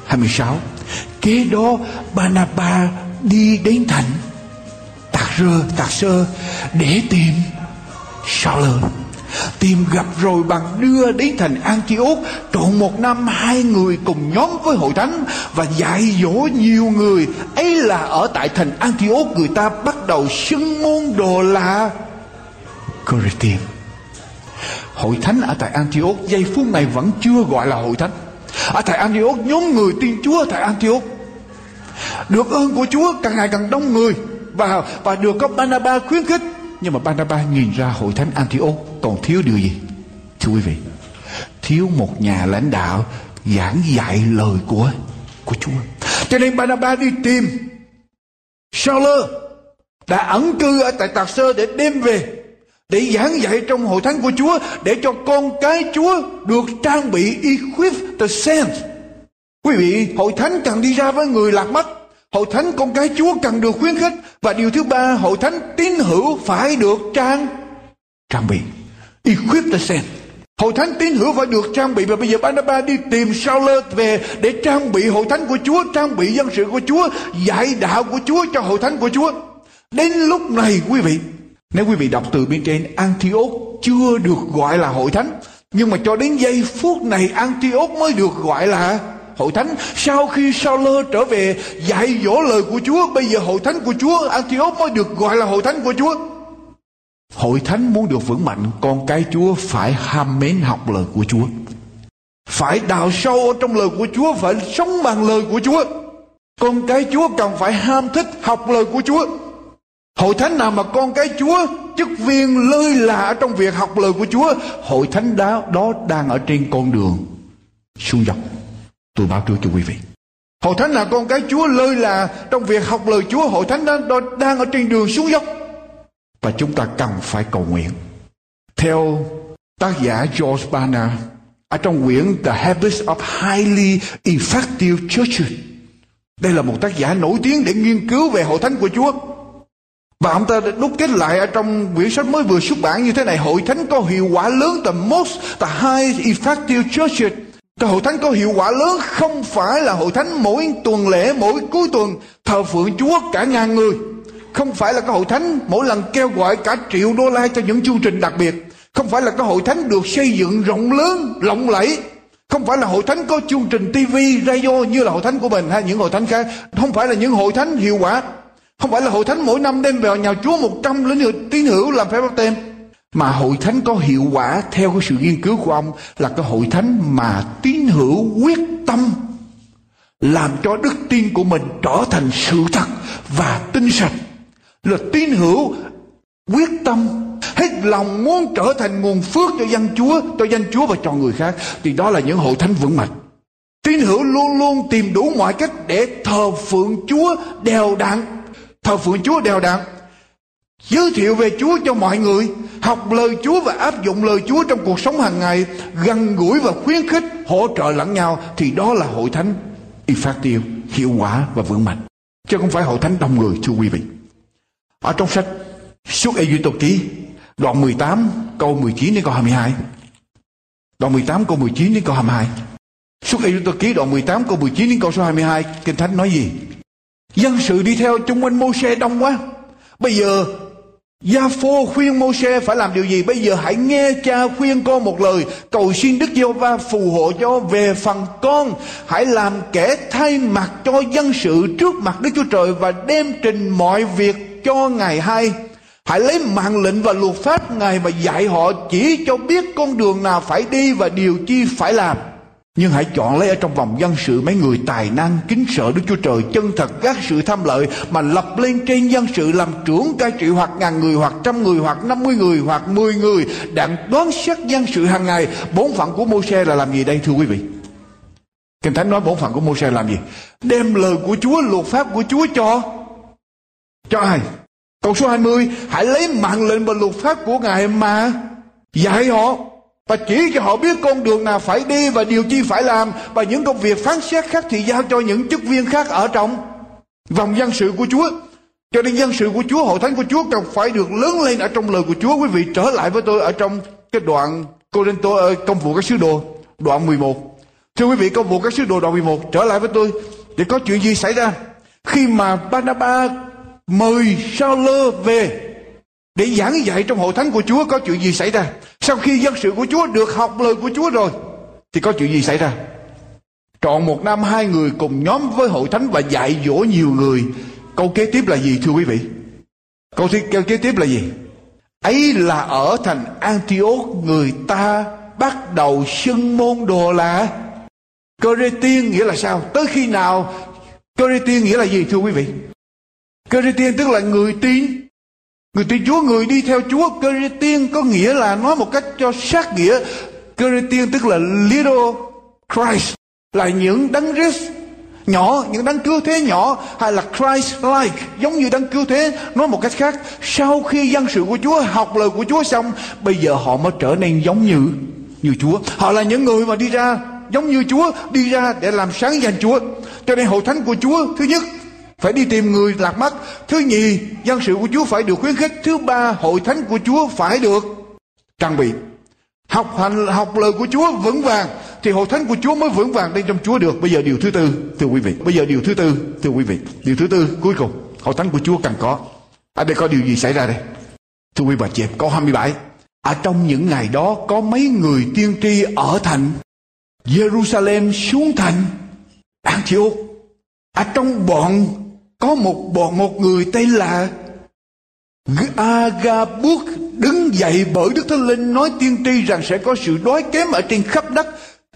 26 Kế đó Banaba đi đến thành Tạc rơ, tạc sơ để tìm. Sao lớn Tìm gặp rồi bằng đưa đến thành Antioch, Trọn một năm hai người cùng nhóm với hội thánh Và dạy dỗ nhiều người. Ấy là ở tại thành Antioch Người ta bắt đầu xưng môn đồ là Corinthian Hội thánh ở tại Antioch Giây phút này vẫn chưa gọi là hội thánh. Ở tại Antioch, nhóm người tin Chúa ở tại Antioch. Được ơn của Chúa càng ngày càng đông người Và và được các Barnabas khuyến khích. Nhưng mà Barnabas nhìn ra hội thánh Antioch Còn thiếu điều gì Thưa quý vị Thiếu một nhà lãnh đạo giảng dạy lời của của Chúa Cho nên Barnabas đi tìm Sauler đã ẩn cư ở tại Tạc Sơ để đem về để giảng dạy trong hội thánh của Chúa để cho con cái Chúa được trang bị equip the saints. Quý vị, hội thánh cần đi ra với người lạc mất. Hội thánh con cái Chúa cần được khuyến khích và điều thứ ba, hội thánh tín hữu phải được trang trang bị. Equip the saint. Hội thánh tín hữu phải được trang bị và bây giờ Barnabas đi tìm Sauler về để trang bị hội thánh của Chúa, trang bị dân sự của Chúa, dạy đạo của Chúa cho hội thánh của Chúa. Đến lúc này quý vị, nếu quý vị đọc từ bên trên Antioch chưa được gọi là hội thánh, nhưng mà cho đến giây phút này Antioch mới được gọi là hội thánh. Sau khi sao lơ trở về dạy dỗ lời của Chúa, bây giờ hội thánh của Chúa Antioch mới được gọi là hội thánh của Chúa. Hội thánh muốn được vững mạnh, con cái Chúa phải ham mến học lời của Chúa. Phải đào sâu ở trong lời của Chúa, phải sống bằng lời của Chúa. Con cái Chúa cần phải ham thích học lời của Chúa. Hội thánh nào mà con cái Chúa, chức viên lơi lạ trong việc học lời của Chúa, hội thánh đó, đó đang ở trên con đường xuống dọc Tôi báo trước cho quý vị. Hội thánh nào con cái Chúa lơi là trong việc học lời Chúa, hội thánh đó đang ở trên đường xuống dốc. Và chúng ta cần phải cầu nguyện. Theo tác giả George Barna, ở trong quyển The Habits of Highly Effective Churches, đây là một tác giả nổi tiếng để nghiên cứu về hội thánh của Chúa. Và ông ta đã đúc kết lại ở trong quyển sách mới vừa xuất bản như thế này Hội thánh có hiệu quả lớn The most, the high effective churches cái hội thánh có hiệu quả lớn không phải là hội thánh mỗi tuần lễ, mỗi cuối tuần thờ phượng Chúa cả ngàn người Không phải là cái hội thánh mỗi lần kêu gọi cả triệu đô la cho những chương trình đặc biệt Không phải là cái hội thánh được xây dựng rộng lớn, lộng lẫy không phải là hội thánh có chương trình TV, radio như là hội thánh của mình hay những hội thánh khác. Không phải là những hội thánh hiệu quả. Không phải là hội thánh mỗi năm đem vào nhà Chúa 100 lính hữu, tín hữu làm phép báp tem. Mà hội thánh có hiệu quả theo cái sự nghiên cứu của ông là cái hội thánh mà tín hữu quyết tâm làm cho đức tin của mình trở thành sự thật và tinh sạch. Là tín hữu quyết tâm hết lòng muốn trở thành nguồn phước cho dân Chúa, cho dân Chúa và cho người khác thì đó là những hội thánh vững mạnh. Tín hữu luôn luôn tìm đủ mọi cách để thờ phượng Chúa đều đặn thờ phượng Chúa đều đặn giới thiệu về Chúa cho mọi người, học lời Chúa và áp dụng lời Chúa trong cuộc sống hàng ngày, gần gũi và khuyến khích, hỗ trợ lẫn nhau, thì đó là hội thánh effective hiệu quả và vững mạnh. Chứ không phải hội thánh đông người, thưa quý vị. Ở trong sách suốt Ê Tô Ký, đoạn 18 câu 19 đến câu 22 đoạn 18 câu 19 đến câu 22 suốt Ê Tô Ký, đoạn 18 câu 19 đến câu số 22 Kinh Thánh nói gì? Dân sự đi theo chung quanh mô xe đông quá. Bây giờ Gia Phô khuyên Mô-xe phải làm điều gì? Bây giờ hãy nghe cha khuyên con một lời, cầu xin Đức Giê-hô-va phù hộ cho về phần con. Hãy làm kẻ thay mặt cho dân sự trước mặt Đức Chúa Trời và đem trình mọi việc cho Ngài hay. Hãy lấy mạng lệnh và luật pháp Ngài và dạy họ chỉ cho biết con đường nào phải đi và điều chi phải làm. Nhưng hãy chọn lấy ở trong vòng dân sự mấy người tài năng, kính sợ Đức Chúa Trời, chân thật gác sự tham lợi mà lập lên trên dân sự làm trưởng cai trị hoặc ngàn người, hoặc trăm người, hoặc năm mươi người, hoặc mười người, đặng đoán xét dân sự hàng ngày. Bốn phận của mô-xe là làm gì đây thưa quý vị? Kinh Thánh nói bốn phận của mô-xe làm gì? Đem lời của Chúa, luật pháp của Chúa cho cho ai? Câu số 20, hãy lấy mạng lệnh và luật pháp của Ngài mà dạy họ và chỉ cho họ biết con đường nào phải đi và điều chi phải làm và những công việc phán xét khác thì giao cho những chức viên khác ở trong vòng dân sự của Chúa. Cho nên dân sự của Chúa, hội thánh của Chúa cần phải được lớn lên ở trong lời của Chúa. Quý vị trở lại với tôi ở trong cái đoạn Corinto ờ, công vụ các sứ đồ đoạn 11. Thưa quý vị công vụ các sứ đồ đoạn 11 trở lại với tôi để có chuyện gì xảy ra khi mà Barnabas mời Sauler về để giảng dạy trong hội thánh của Chúa có chuyện gì xảy ra? Sau khi dân sự của Chúa được học lời của Chúa rồi thì có chuyện gì xảy ra? Trọn một năm hai người cùng nhóm với hội thánh và dạy dỗ nhiều người. Câu kế tiếp là gì thưa quý vị? Câu kế, kế tiếp là gì? Ấy là ở thành Antioch người ta bắt đầu xưng môn đồ là cơ rê tiên nghĩa là sao? Tới khi nào? Cơ rê tiên nghĩa là gì thưa quý vị? Cơ rê tiên tức là người tin Người tin Chúa, người đi theo Chúa, cơ rê tiên có nghĩa là nói một cách cho sát nghĩa. Cơ rê tiên tức là little Christ, là những đấng Christ nhỏ, những đấng cứu thế nhỏ hay là Christ-like, giống như đấng cứu thế. Nói một cách khác, sau khi dân sự của Chúa học lời của Chúa xong, bây giờ họ mới trở nên giống như như Chúa. Họ là những người mà đi ra giống như Chúa, đi ra để làm sáng danh Chúa. Cho nên hội thánh của Chúa, thứ nhất phải đi tìm người lạc mất thứ nhì, dân sự của chúa phải được khuyến khích. Thứ ba, hội thánh của chúa phải được trang bị. Học hành, học lời của chúa vững vàng, thì hội thánh của chúa mới vững vàng bên trong chúa được. Bây giờ điều thứ tư, thưa quý vị. Bây giờ điều thứ tư, thưa quý vị. Điều thứ tư, cuối cùng, hội thánh của chúa cần có. Ở đây có điều gì xảy ra đây. Thưa quý bà chị em, câu 27 ở à, trong những ngày đó có mấy người tiên tri ở thành Jerusalem xuống thành Antioch. Ở trong bọn có một bọn một người tên là Agabus đứng dậy bởi Đức Thánh Linh nói tiên tri rằng sẽ có sự đói kém ở trên khắp đất.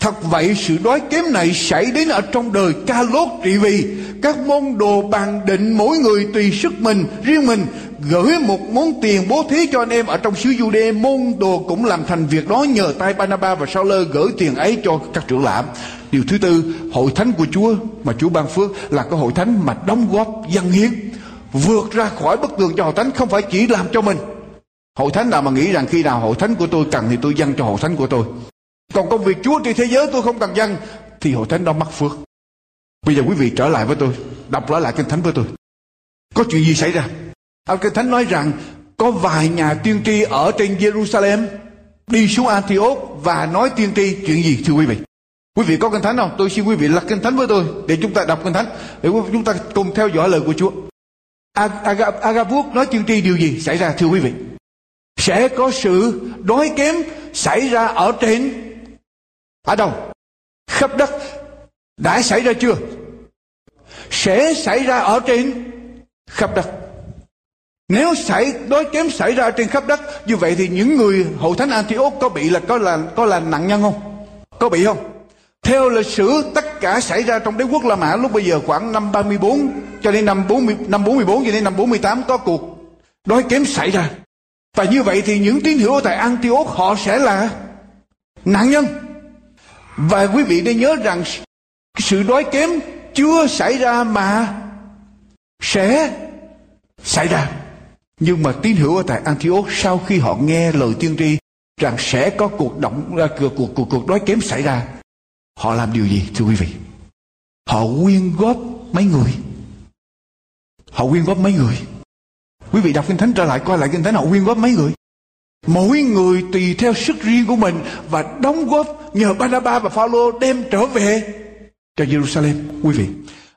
Thật vậy, sự đói kém này xảy đến ở trong đời ca lốt trị vì. Các môn đồ bàn định mỗi người tùy sức mình, riêng mình. Gửi một món tiền bố thí cho anh em ở trong xứ Jude, môn đồ cũng làm thành việc đó. Nhờ tay Banaba và Sao Lơ gửi tiền ấy cho các trưởng lãm điều thứ tư, hội thánh của Chúa mà Chúa ban phước là cái hội thánh mà đóng góp dân hiến, vượt ra khỏi bức tường cho hội thánh, không phải chỉ làm cho mình. Hội thánh nào mà nghĩ rằng khi nào hội thánh của tôi cần thì tôi dâng cho hội thánh của tôi. Còn công việc Chúa trên thế giới tôi không cần dâng thì hội thánh đó mắc phước. Bây giờ quý vị trở lại với tôi, đọc lại lại kinh thánh với tôi. Có chuyện gì xảy ra? Ở kinh thánh nói rằng có vài nhà tiên tri ở trên Jerusalem đi xuống Antioch và nói tiên tri chuyện gì, thưa quý vị? Quý vị có kinh thánh không? Tôi xin quý vị lật kinh thánh với tôi để chúng ta đọc kinh thánh để chúng ta cùng theo dõi lời của Chúa. Agabus nói tiên tri điều gì xảy ra thưa quý vị? Sẽ có sự đói kém xảy ra ở trên ở đâu? Khắp đất đã xảy ra chưa? Sẽ xảy ra ở trên khắp đất. Nếu xảy đói kém xảy ra trên khắp đất như vậy thì những người hậu thánh Antioch có bị là có là có là nặng nhân không? Có bị không? Theo lịch sử tất cả xảy ra trong đế quốc La Mã lúc bây giờ khoảng năm 34 cho đến năm 40 năm 44 cho đến năm 48 có cuộc đói kém xảy ra. Và như vậy thì những tín hữu tại Antioch họ sẽ là nạn nhân. Và quý vị nên nhớ rằng sự đói kém chưa xảy ra mà sẽ xảy ra. Nhưng mà tín hữu ở tại Antioch sau khi họ nghe lời tiên tri rằng sẽ có cuộc động ra cuộc, cuộc, cuộc, cuộc đói kém xảy ra, họ làm điều gì thưa quý vị? Họ quyên góp mấy người. Họ quyên góp mấy người. Quý vị đọc Kinh Thánh trở lại coi lại Kinh Thánh họ quyên góp mấy người. Mỗi người tùy theo sức riêng của mình và đóng góp nhờ Barnabas và Phaolô đem trở về cho Jerusalem. Quý vị,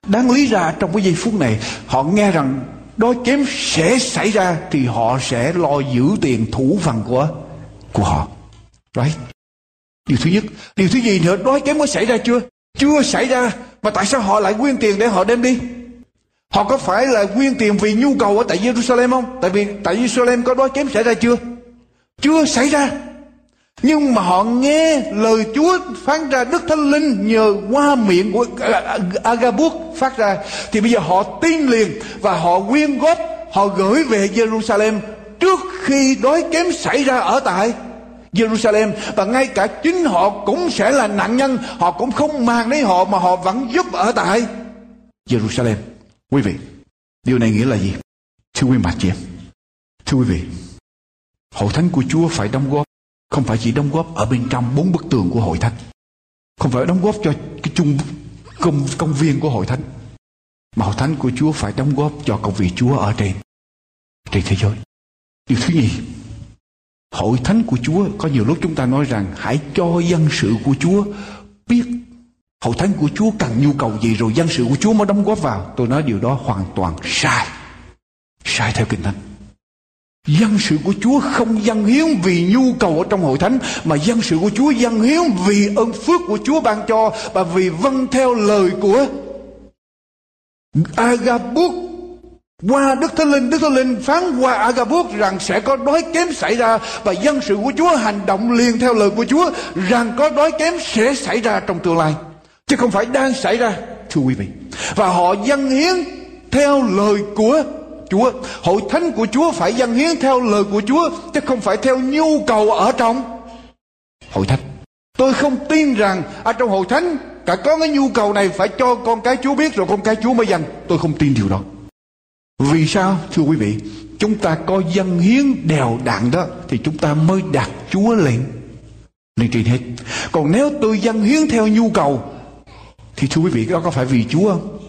đáng lý ra trong cái giây phút này họ nghe rằng đói kém sẽ xảy ra thì họ sẽ lo giữ tiền thủ phần của của họ. Right? Điều thứ nhất, điều thứ gì nữa đói kém có xảy ra chưa? Chưa xảy ra mà tại sao họ lại quyên tiền để họ đem đi? Họ có phải là quyên tiền vì nhu cầu ở tại Jerusalem không? Tại vì tại Jerusalem có đói kém xảy ra chưa? Chưa xảy ra. Nhưng mà họ nghe lời Chúa phán ra Đức Thánh Linh nhờ qua miệng của Agabus phát ra. Thì bây giờ họ tin liền và họ quyên góp, họ gửi về Jerusalem trước khi đói kém xảy ra ở tại Jerusalem. Và ngay cả chính họ cũng sẽ là nạn nhân. Họ cũng không mang lấy họ mà họ vẫn giúp ở tại Jerusalem. Quý vị, điều này nghĩa là gì? Thưa quý bà chị em, thưa quý vị, hội thánh của Chúa phải đóng góp, không phải chỉ đóng góp ở bên trong bốn bức tường của hội thánh, không phải đóng góp cho cái chung công công viên của hội thánh, mà hội thánh của Chúa phải đóng góp cho công việc Chúa ở trên trên thế giới. Điều thứ nhì hội thánh của Chúa, có nhiều lúc chúng ta nói rằng, hãy cho dân sự của Chúa biết hội thánh của Chúa cần nhu cầu gì rồi dân sự của Chúa mới đóng góp vào. Tôi nói điều đó hoàn toàn sai. Sai theo kinh thánh. Dân sự của Chúa không dân hiến vì nhu cầu ở trong hội thánh, Mà dân sự của Chúa dân hiến vì ơn phước của Chúa ban cho Và vì vâng theo lời của Agabus qua Đức Thánh Linh, Đức Thánh Linh phán qua Agabus rằng sẽ có đói kém xảy ra và dân sự của Chúa hành động liền theo lời của Chúa rằng có đói kém sẽ xảy ra trong tương lai. Chứ không phải đang xảy ra, thưa quý vị. Và họ dân hiến theo lời của Chúa. Hội thánh của Chúa phải dân hiến theo lời của Chúa chứ không phải theo nhu cầu ở trong hội thánh. Tôi không tin rằng ở trong hội thánh cả có cái nhu cầu này phải cho con cái Chúa biết rồi con cái Chúa mới dâng Tôi không tin điều đó. Vì sao, thưa quý vị? Chúng ta có dân hiến đều đặn đó Thì chúng ta mới đặt Chúa lên Lên trên hết. Còn nếu tôi dân hiến theo nhu cầu, Thì thưa quý vị, đó có phải vì Chúa không?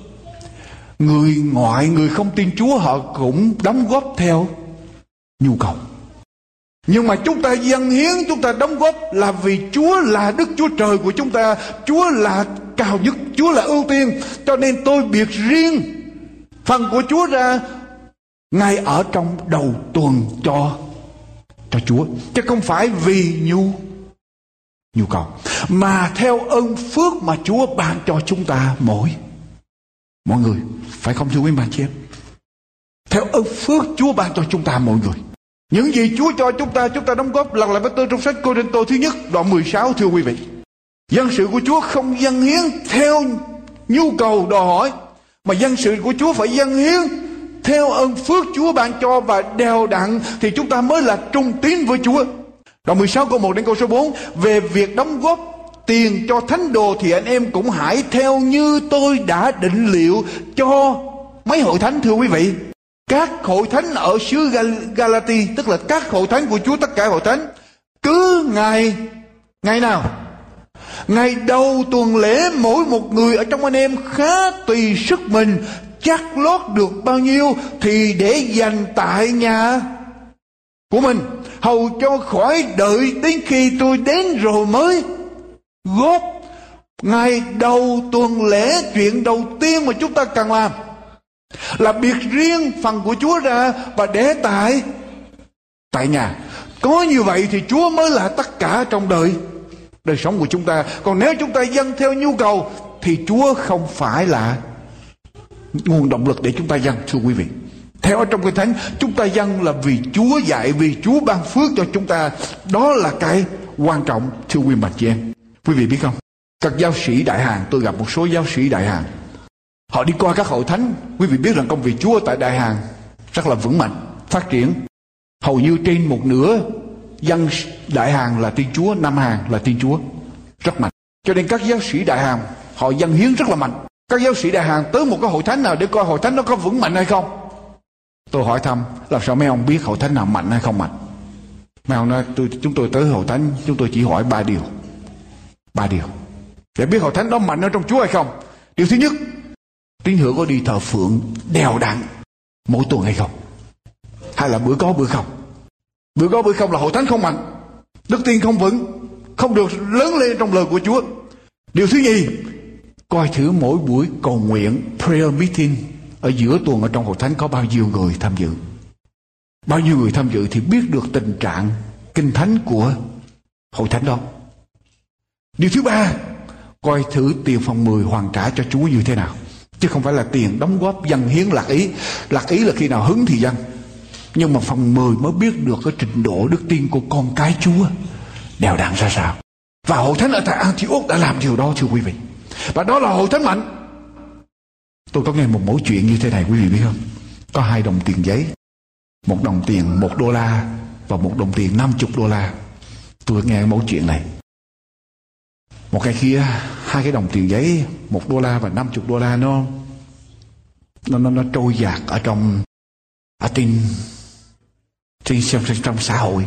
Người ngoại, người không tin Chúa, Họ cũng đóng góp theo nhu cầu. Nhưng mà chúng ta dân hiến, chúng ta đóng góp là vì Chúa là Đức Chúa Trời của chúng ta. Chúa là cao nhất, Chúa là ưu tiên. Cho nên tôi biệt riêng Phần của Chúa ra ngay ở trong đầu tuần cho cho Chúa. Chứ không phải vì nhu nhu cầu. Mà theo ơn phước mà Chúa ban cho chúng ta mỗi mọi người. Phải không thưa quý bạn chị em? Theo ơn phước Chúa ban cho chúng ta mọi người. Những gì Chúa cho chúng ta chúng ta đóng góp lần lại với tôi trong sách Cô Rinh Tô thứ nhất, đoạn 16 thưa quý vị. Dân sự của Chúa không dân hiến theo nhu cầu đòi hỏi mà dân sự của Chúa phải dân hiến theo ơn phước Chúa ban cho và đều đặn, thì chúng ta mới là trung tín với Chúa. Đoạn 16 câu 1 đến câu số 4 về việc đóng góp tiền cho thánh đồ thì anh em cũng hãy theo như tôi đã định liệu cho mấy hội thánh, thưa quý vị. Các hội thánh ở xứ Gal- Galati, tức là các hội thánh của Chúa, tất cả hội thánh, cứ ngày ngày nào Ngày đầu tuần lễ, mỗi một người ở trong anh em khá tùy sức mình. Chắc lót được bao nhiêu thì để dành tại nhà của mình. Hầu cho khỏi đợi đến khi tôi đến rồi mới góp. Ngày đầu tuần lễ, chuyện đầu tiên mà chúng ta cần làm là biệt riêng phần của Chúa ra và để tại tại nhà. Có như vậy thì Chúa mới là tất cả trong đời đời sống của chúng ta. Còn nếu chúng ta dâng theo nhu cầu, thì Chúa không phải là nguồn động lực để chúng ta dâng thưa quý vị. Theo ở trong cái thánh, chúng ta dâng là vì Chúa dạy, vì Chúa ban phước cho chúng ta. Đó là cái quan trọng, thưa quý bà chị em. Quý vị biết không? Các giáo sĩ đại hàng, tôi gặp một số giáo sĩ đại hàng. Họ đi qua các hội thánh. Quý vị biết rằng công việc Chúa tại đại hàng rất là vững mạnh, phát triển. Hầu như trên một nửa dân đại hàng là tiên chúa nam hàng là tiên chúa. Rất mạnh. Cho nên các giáo sĩ đại hàng họ dân hiến rất là mạnh. Các giáo sĩ đại hàng tới một cái hội thánh nào để coi hội thánh nó có vững mạnh hay không? Tôi hỏi thăm làm sao mấy ông biết hội thánh nào mạnh hay không mạnh? Mấy ông nói tôi, chúng tôi tới hội thánh chúng tôi chỉ hỏi ba điều. Ba điều. Để biết hội thánh đó mạnh ở trong chúa hay không? Điều thứ nhất tín hữu có đi thờ phượng đều đặn mỗi tuần hay không? Hay là bữa có bữa không? Bữa có bữa không là hội thánh không mạnh. Đức tin không vững, không được lớn lên trong lời của chúa. Điều thứ nhì, coi thử mỗi buổi cầu nguyện, prayer meeting ở giữa tuần ở trong hội thánh có bao nhiêu người tham dự. Bao nhiêu người tham dự thì biết được tình trạng, kinh thánh của hội thánh đó. Điều thứ ba, coi thử tiền phòng 10 hoàn trả cho Chúa như thế nào. Chứ không phải là tiền đóng góp dân hiến lạc ý. Lạc ý là khi nào hứng thì dân nhưng mà phần 10 mới biết được cái trình độ đức tin của con cái Chúa đều đặn ra sao. Và hội thánh ở tại Antioch đã làm điều đó thưa quý vị. Và đó là hội thánh mạnh. Tôi có nghe một mẫu chuyện như thế này quý vị biết không? Có hai đồng tiền giấy một đồng tiền một đô la và một đồng tiền 50 đô la. Tôi nghe mẫu chuyện này. Một cái kia hai cái đồng tiền giấy một đô la và 50 đô la nó nó nó, nó trôi dạt ở trong ở trên trên trong, trong, trong xã hội.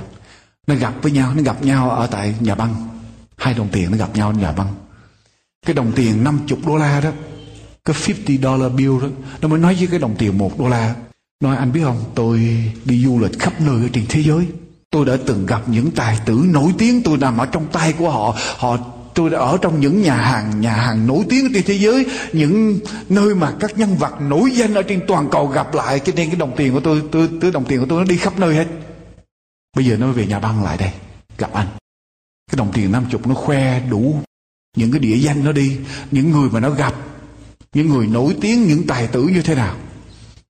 Nó gặp với nhau nó gặp nhau ở tại nhà băng. Hai đồng tiền nó gặp nhau ở nhà băng. Cái đồng tiền 50 đô la đó cái 50 dollar bill đó nó mới nói với cái đồng tiền một đô la. Nói anh biết không tôi đi du lịch khắp nơi ở trên thế giới. Tôi đã từng gặp những tài tử nổi tiếng tôi nằm ở trong tay của họ. Họ tôi đã ở trong những nhà hàng nhà hàng nổi tiếng trên thế giới, những nơi mà các nhân vật nổi danh ở trên toàn cầu gặp lại. Cho nên cái đồng tiền của tôi tôi tôi đồng tiền của tôi nó đi khắp nơi hết. Bây giờ nó về nhà băng lại đây, gặp anh. Cái đồng tiền năm chục nó khoe đủ những cái địa danh nó đi, những người mà nó gặp, những người nổi tiếng, những tài tử như thế nào.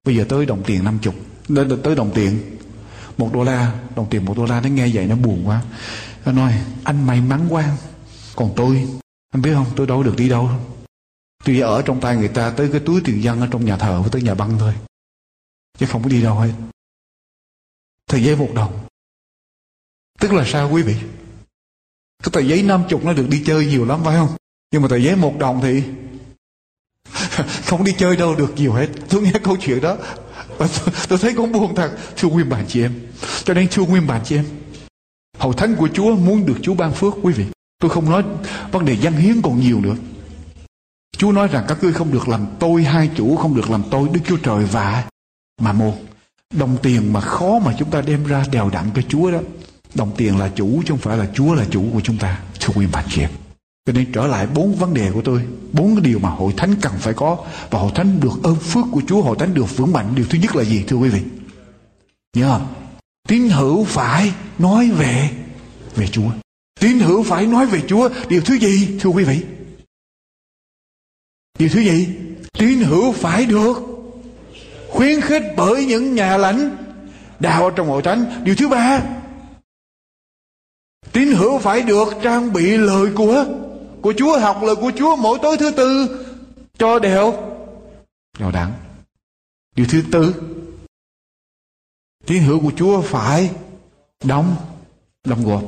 Bây giờ tới đồng tiền năm chục tới đồng tiền. Một đô la, đồng tiền một đô la, nó nghe vậy nó buồn quá. Nó nói, anh may mắn quá còn tôi anh biết không? Tôi đâu được đi đâu. Tôi ở trong tay người ta tới cái túi tiền dân ở trong nhà thờ với tới nhà băng thôi. Chứ không có đi đâu hết. Tờ giấy một đồng. Tức là sao quý vị? Cái tờ giấy năm chục nó được đi chơi nhiều lắm phải không? Nhưng mà tờ giấy một đồng thì không đi chơi đâu được nhiều hết. Tôi nghe câu chuyện đó và tôi, tôi thấy cũng buồn thật. Thưa nguyên bản chị em. Cho nên thưa nguyên bản chị em hậu thánh của chúa muốn được chúa ban phước quý vị tôi không nói vấn đề dân hiến còn nhiều nữa. Chúa nói rằng các ngươi không được làm tôi hai chủ, không được làm tôi đức chúa trời và mà một đồng tiền mà khó mà chúng ta đem ra đều đặn cho chúa đó. Đồng tiền là chủ chứ không phải là chúa là chủ của chúng ta, thưa quý bạn chị cho nên trở lại bốn vấn đề của tôi, Bốn cái điều mà hội thánh cần phải có Và hội thánh được ơn phước của Chúa, Hội thánh được vững mạnh. Điều thứ nhất là gì, thưa quý vị? Nhớ không? Tín hữu phải nói về Về Chúa. Tín hữu phải nói về Chúa. Điều thứ gì, thưa quý vị? Điều thứ gì? Tín hữu phải được Khuyến khích bởi những nhà lãnh Đạo trong hội thánh. Điều thứ ba, Tín hữu phải được trang bị lời của của Chúa, học lời của Chúa mỗi tối thứ tư cho đều. Đều đặn điều thứ tư, tín hữu của Chúa phải đóng đóng góp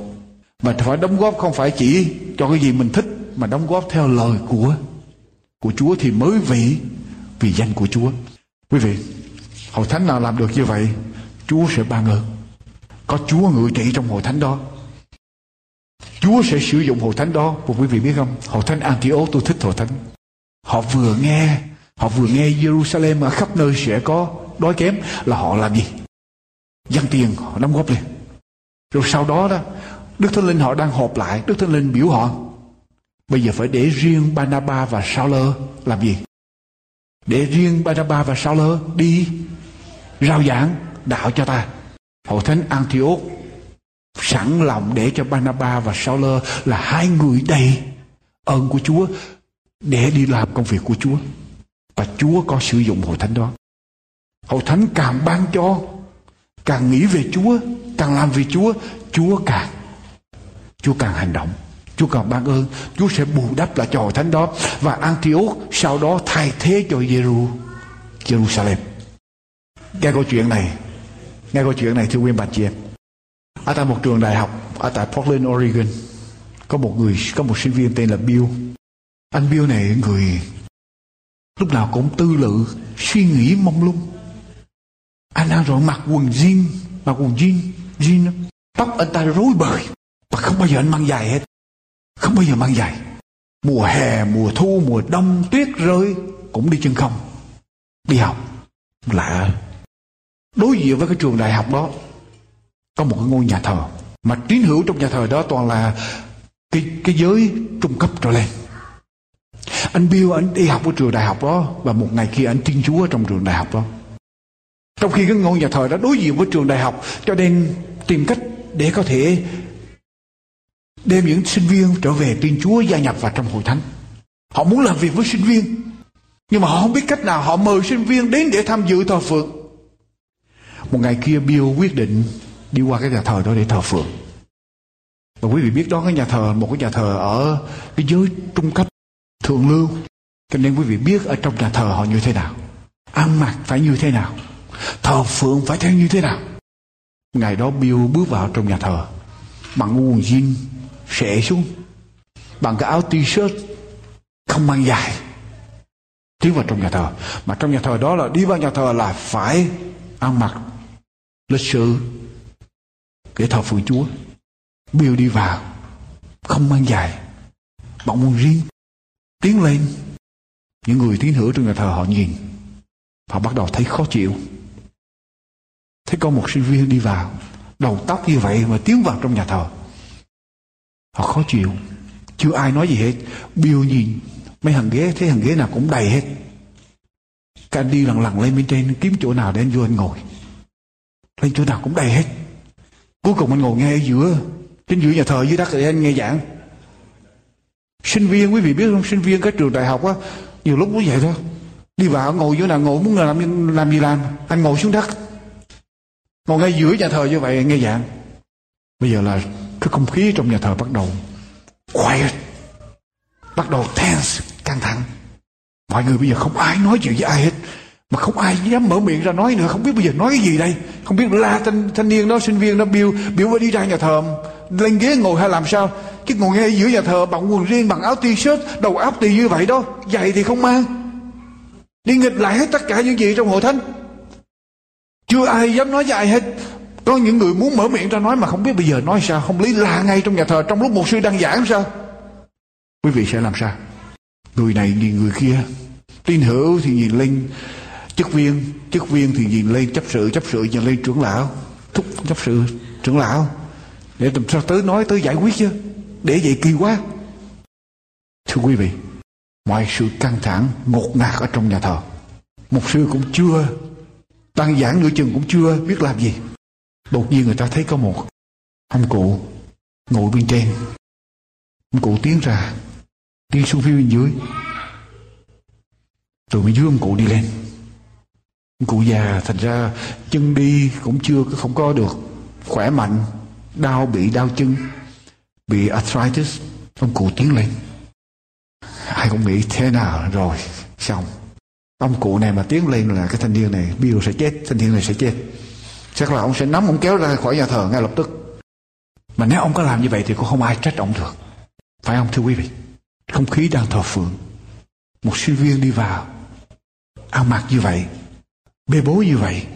mà phải đóng góp không phải chỉ cho cái gì mình thích, mà đóng góp theo lời của của Chúa thì mới vị vì danh của Chúa. Quý vị, hội thánh nào làm được như vậy, Chúa sẽ ban ơn. Có Chúa ngự trị trong hội thánh đó. Chúa sẽ sử dụng hội thánh đó, Và quý vị biết không? Hội thánh Antioch, tôi thích hội thánh. Họ vừa nghe, Họ vừa nghe Jerusalem ở khắp nơi sẽ có đói kém Là họ làm gì? Dân tiền, họ đóng góp liền. Rồi sau đó đó Đức Thánh Linh họ đang họp lại Đức Thánh Linh biểu họ Bây giờ phải để riêng Banaba và Sauler làm gì Để riêng Banaba và Sauler đi Rao giảng đạo cho ta Hội thánh Antioch sẵn lòng để cho Barnabas và Sauler là hai người đầy ơn của Chúa để đi làm công việc của Chúa. Và Chúa có sử dụng hội thánh đó. Hội thánh càng ban cho, càng nghĩ về Chúa, càng làm vì Chúa, Chúa càng Chúa càng hành động. Chúa càng ban ơn, Chúa sẽ bù đắp lại cho hội thánh đó. Và Antioch sau đó thay thế cho Jerusalem. Nghe câu chuyện này, nghe câu chuyện này thưa quý bà chị em. Ở tại một trường đại học ở tại Portland, Oregon có một người có một sinh viên tên là Bill. Anh Bill này người lúc nào cũng tư lự suy nghĩ mong lung. Anh đang rồi mặc quần jean, mặc quần jean, jean, tóc anh ta rối bời. Và không bao giờ anh mang giày hết. Không bao giờ mang giày. Mùa hè, mùa thu, mùa đông, tuyết rơi cũng đi chân không. Đi học. Lạ. Đối diện với cái trường đại học đó có một cái ngôi nhà thờ mà tín hữu trong nhà thờ đó toàn là cái cái giới trung cấp trở lên anh Bill anh đi học ở trường đại học đó và một ngày kia anh tin Chúa trong trường đại học đó trong khi cái ngôi nhà thờ đó đối diện với trường đại học cho nên tìm cách để có thể đem những sinh viên trở về tin Chúa gia nhập vào trong hội thánh. Họ muốn làm việc với sinh viên, nhưng mà họ không biết cách nào họ mời sinh viên đến để tham dự thờ phượng. Một ngày kia, Bill quyết định đi qua cái nhà thờ đó để thờ phượng. Và quý vị biết đó, cái nhà thờ, một cái nhà thờ ở cái giới trung cấp thượng lưu. Cho nên quý vị biết ở trong nhà thờ họ như thế nào, ăn mặc phải như thế nào, thờ phượng phải theo như thế nào. Ngày đó, Bill bước vào trong nhà thờ bằng quần jean xệ xuống bằng cái áo t-shirt không mang dài tiến vào trong nhà thờ mà trong nhà thờ đó là đi vào nhà thờ là phải ăn mặc lịch sự để thờ phượng Chúa. Bill đi vào, không mang dài, bọn quần riêng, tiến lên. Những người tín hữu trong nhà thờ họ nhìn, họ bắt đầu thấy khó chịu. Thấy có một sinh viên đi vào, đầu tóc như vậy mà tiến vào trong nhà thờ. Họ khó chịu, chưa ai nói gì hết. Bill nhìn mấy hàng ghế, thấy hàng ghế nào cũng đầy hết. Các đi lần lần lên bên trên kiếm chỗ nào để anh vô anh ngồi. Lên chỗ nào cũng đầy hết. Cuối cùng anh ngồi nghe ở giữa Trên giữa nhà thờ dưới đất để anh nghe giảng Sinh viên quý vị biết không Sinh viên các trường đại học á Nhiều lúc cũng vậy thôi Đi vào ngồi chỗ nào ngồi muốn làm, làm gì làm Anh ngồi xuống đất Ngồi ngay giữa nhà thờ như vậy nghe giảng Bây giờ là cái không khí trong nhà thờ bắt đầu quiet Bắt đầu tense Căng thẳng. Mọi người bây giờ không ai nói chuyện với ai hết mà không ai dám mở miệng ra nói nữa. Không biết bây giờ nói cái gì đây? Không biết la thanh, thanh niên đó sinh viên đó biểu biểu đi ra nhà thờ lên ghế ngồi hay làm sao? Chứ ngồi ngay giữa nhà thờ bằng quần riêng bằng áo t-shirt đầu áo thì như vậy đó. Giày thì không mang. Đi nghịch lại hết tất cả những gì trong hội thánh. Chưa ai dám nói với ai hết có những người muốn mở miệng ra nói mà không biết bây giờ nói sao, không lý la ngay trong nhà thờ, trong lúc một sư đang giảng sao? Quý vị sẽ làm sao? Người này nhìn người kia tin hữu thì nhìn lên, chức viên chức viên thì nhìn lên, chấp sự chấp sự nhìn lên trưởng lão. Thúc, chấp sự, trưởng lão. Để làm sao tới nói, tới giải quyết chứ. Để vậy kỳ quá. Thưa quý vị, mọi sự căng thẳng, ngột ngạt ở trong nhà thờ. Một sư cũng chưa, tăng giảng nửa chừng cũng chưa biết làm gì đột nhiên người ta thấy có một ông cụ ngồi bên trên. Ông cụ tiến ra, đi xuống phía bên dưới. Rồi bên dưới ông cụ đi lên. Ông cụ già, thành ra chân đi cũng chưa, không có được. Khỏe mạnh, đau bị đau chân, bị arthritis. Ông cụ tiến lên. Ai cũng nghĩ thế nào rồi, xong. Ông cụ này mà tiến lên là cái thanh niên này Bill sẽ chết, thanh niên này sẽ chết chắc là ông sẽ nắm, ông kéo ra khỏi nhà thờ ngay lập tức. Mà nếu ông có làm như vậy thì cũng không ai trách ông được. Phải không, thưa quý vị? Không khí đang thờ phượng. Một sinh viên đi vào, ăn mặc như vậy, bê bối như vậy,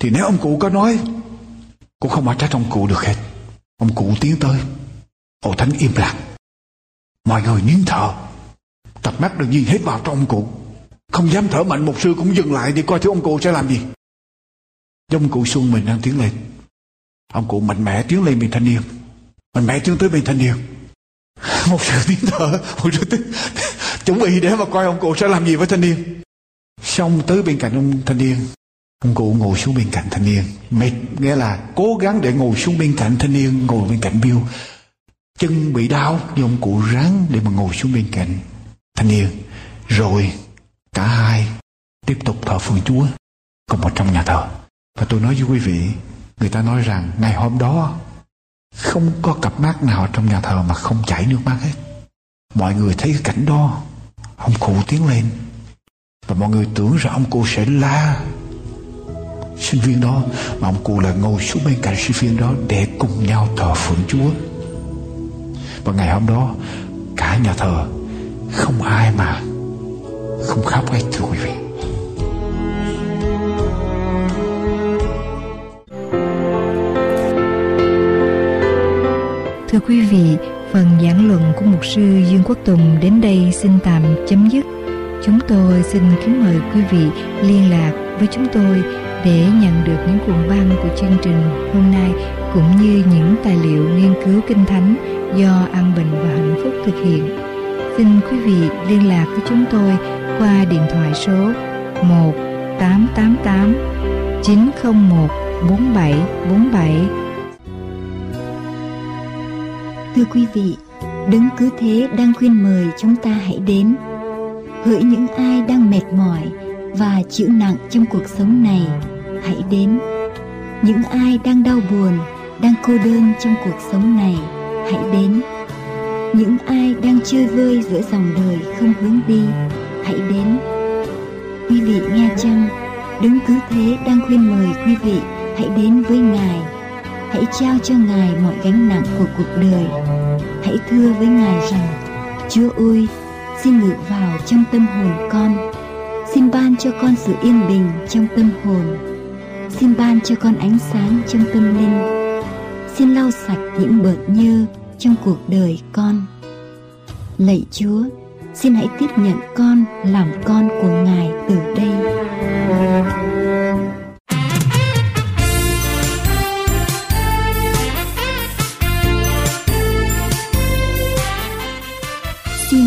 thì nếu ông cụ có nói, cũng không ai trách ông cụ được hết. Ông cụ tiến tới hội thánh im lặng. Mọi người nín thở, tập mắt được nhìn hết vào trong ông cụ. Không dám thở mạnh một sư cũng dừng lại để coi thứ ông cụ sẽ làm gì dông cụ xuân mình đang tiến lên. Ông cụ mạnh mẽ tiến lên bên thanh niên. Mạnh mẽ tiến tới bên thanh niên. Một sự tiến thở một sự tiến chuẩn bị để mà coi ông cụ sẽ làm gì với thanh niên. Xong tới bên cạnh ông thanh niên. Ông cụ ngồi xuống bên cạnh thanh niên. Mệt nghĩa là cố gắng để ngồi xuống bên cạnh thanh niên, Ngồi bên cạnh Bill. Chân bị đau, Nhưng ông cụ ráng để mà ngồi xuống bên cạnh thanh niên. Rồi, cả hai tiếp tục thờ phượng Chúa, Cùng ở trong nhà thờ. Và tôi nói với quý vị, Người ta nói rằng ngày hôm đó Không có cặp mắt nào trong nhà thờ mà không chảy nước mắt hết. Mọi người thấy cái cảnh đó, Ông cụ tiến lên và mọi người tưởng rằng ông cụ sẽ la sinh viên đó, mà ông cụ là ngồi xuống bên cạnh sinh viên đó để cùng nhau thờ phượng Chúa. Và ngày hôm đó, cả nhà thờ, không ai mà không khóc hết, thưa quý vị. Thưa quý vị, phần giảng luận của mục sư Dương Quốc Tùng đến đây xin tạm chấm dứt. Chúng tôi xin kính mời quý vị liên lạc với chúng tôi để nhận được những cuộn băng của chương trình hôm nay cũng như những tài liệu nghiên cứu kinh thánh do An Bình và Hạnh Phúc thực hiện. Xin quý vị liên lạc với chúng tôi qua điện thoại số 1 888 901 4747 Thưa quý vị, Đấng cứ thế đang khuyên mời chúng ta hãy đến. Hỡi những ai đang mệt mỏi và chịu nặng trong cuộc sống này, hãy đến. Những ai đang đau buồn, đang cô đơn trong cuộc sống này, hãy đến. Những ai đang chơi vơi giữa dòng đời không hướng đi, hãy đến. Quý vị nghe chăng? Đấng cứ thế đang khuyên mời quý vị hãy đến với Ngài hãy trao cho Ngài mọi gánh nặng của cuộc đời. Hãy thưa với Ngài rằng, Chúa ơi, xin ngự vào trong tâm hồn con. Xin ban cho con sự yên bình trong tâm hồn. Xin ban cho con ánh sáng trong tâm linh. Xin lau sạch những bợt nhơ trong cuộc đời con. Lạy Chúa, xin hãy tiếp nhận con làm con của Ngài từ đây.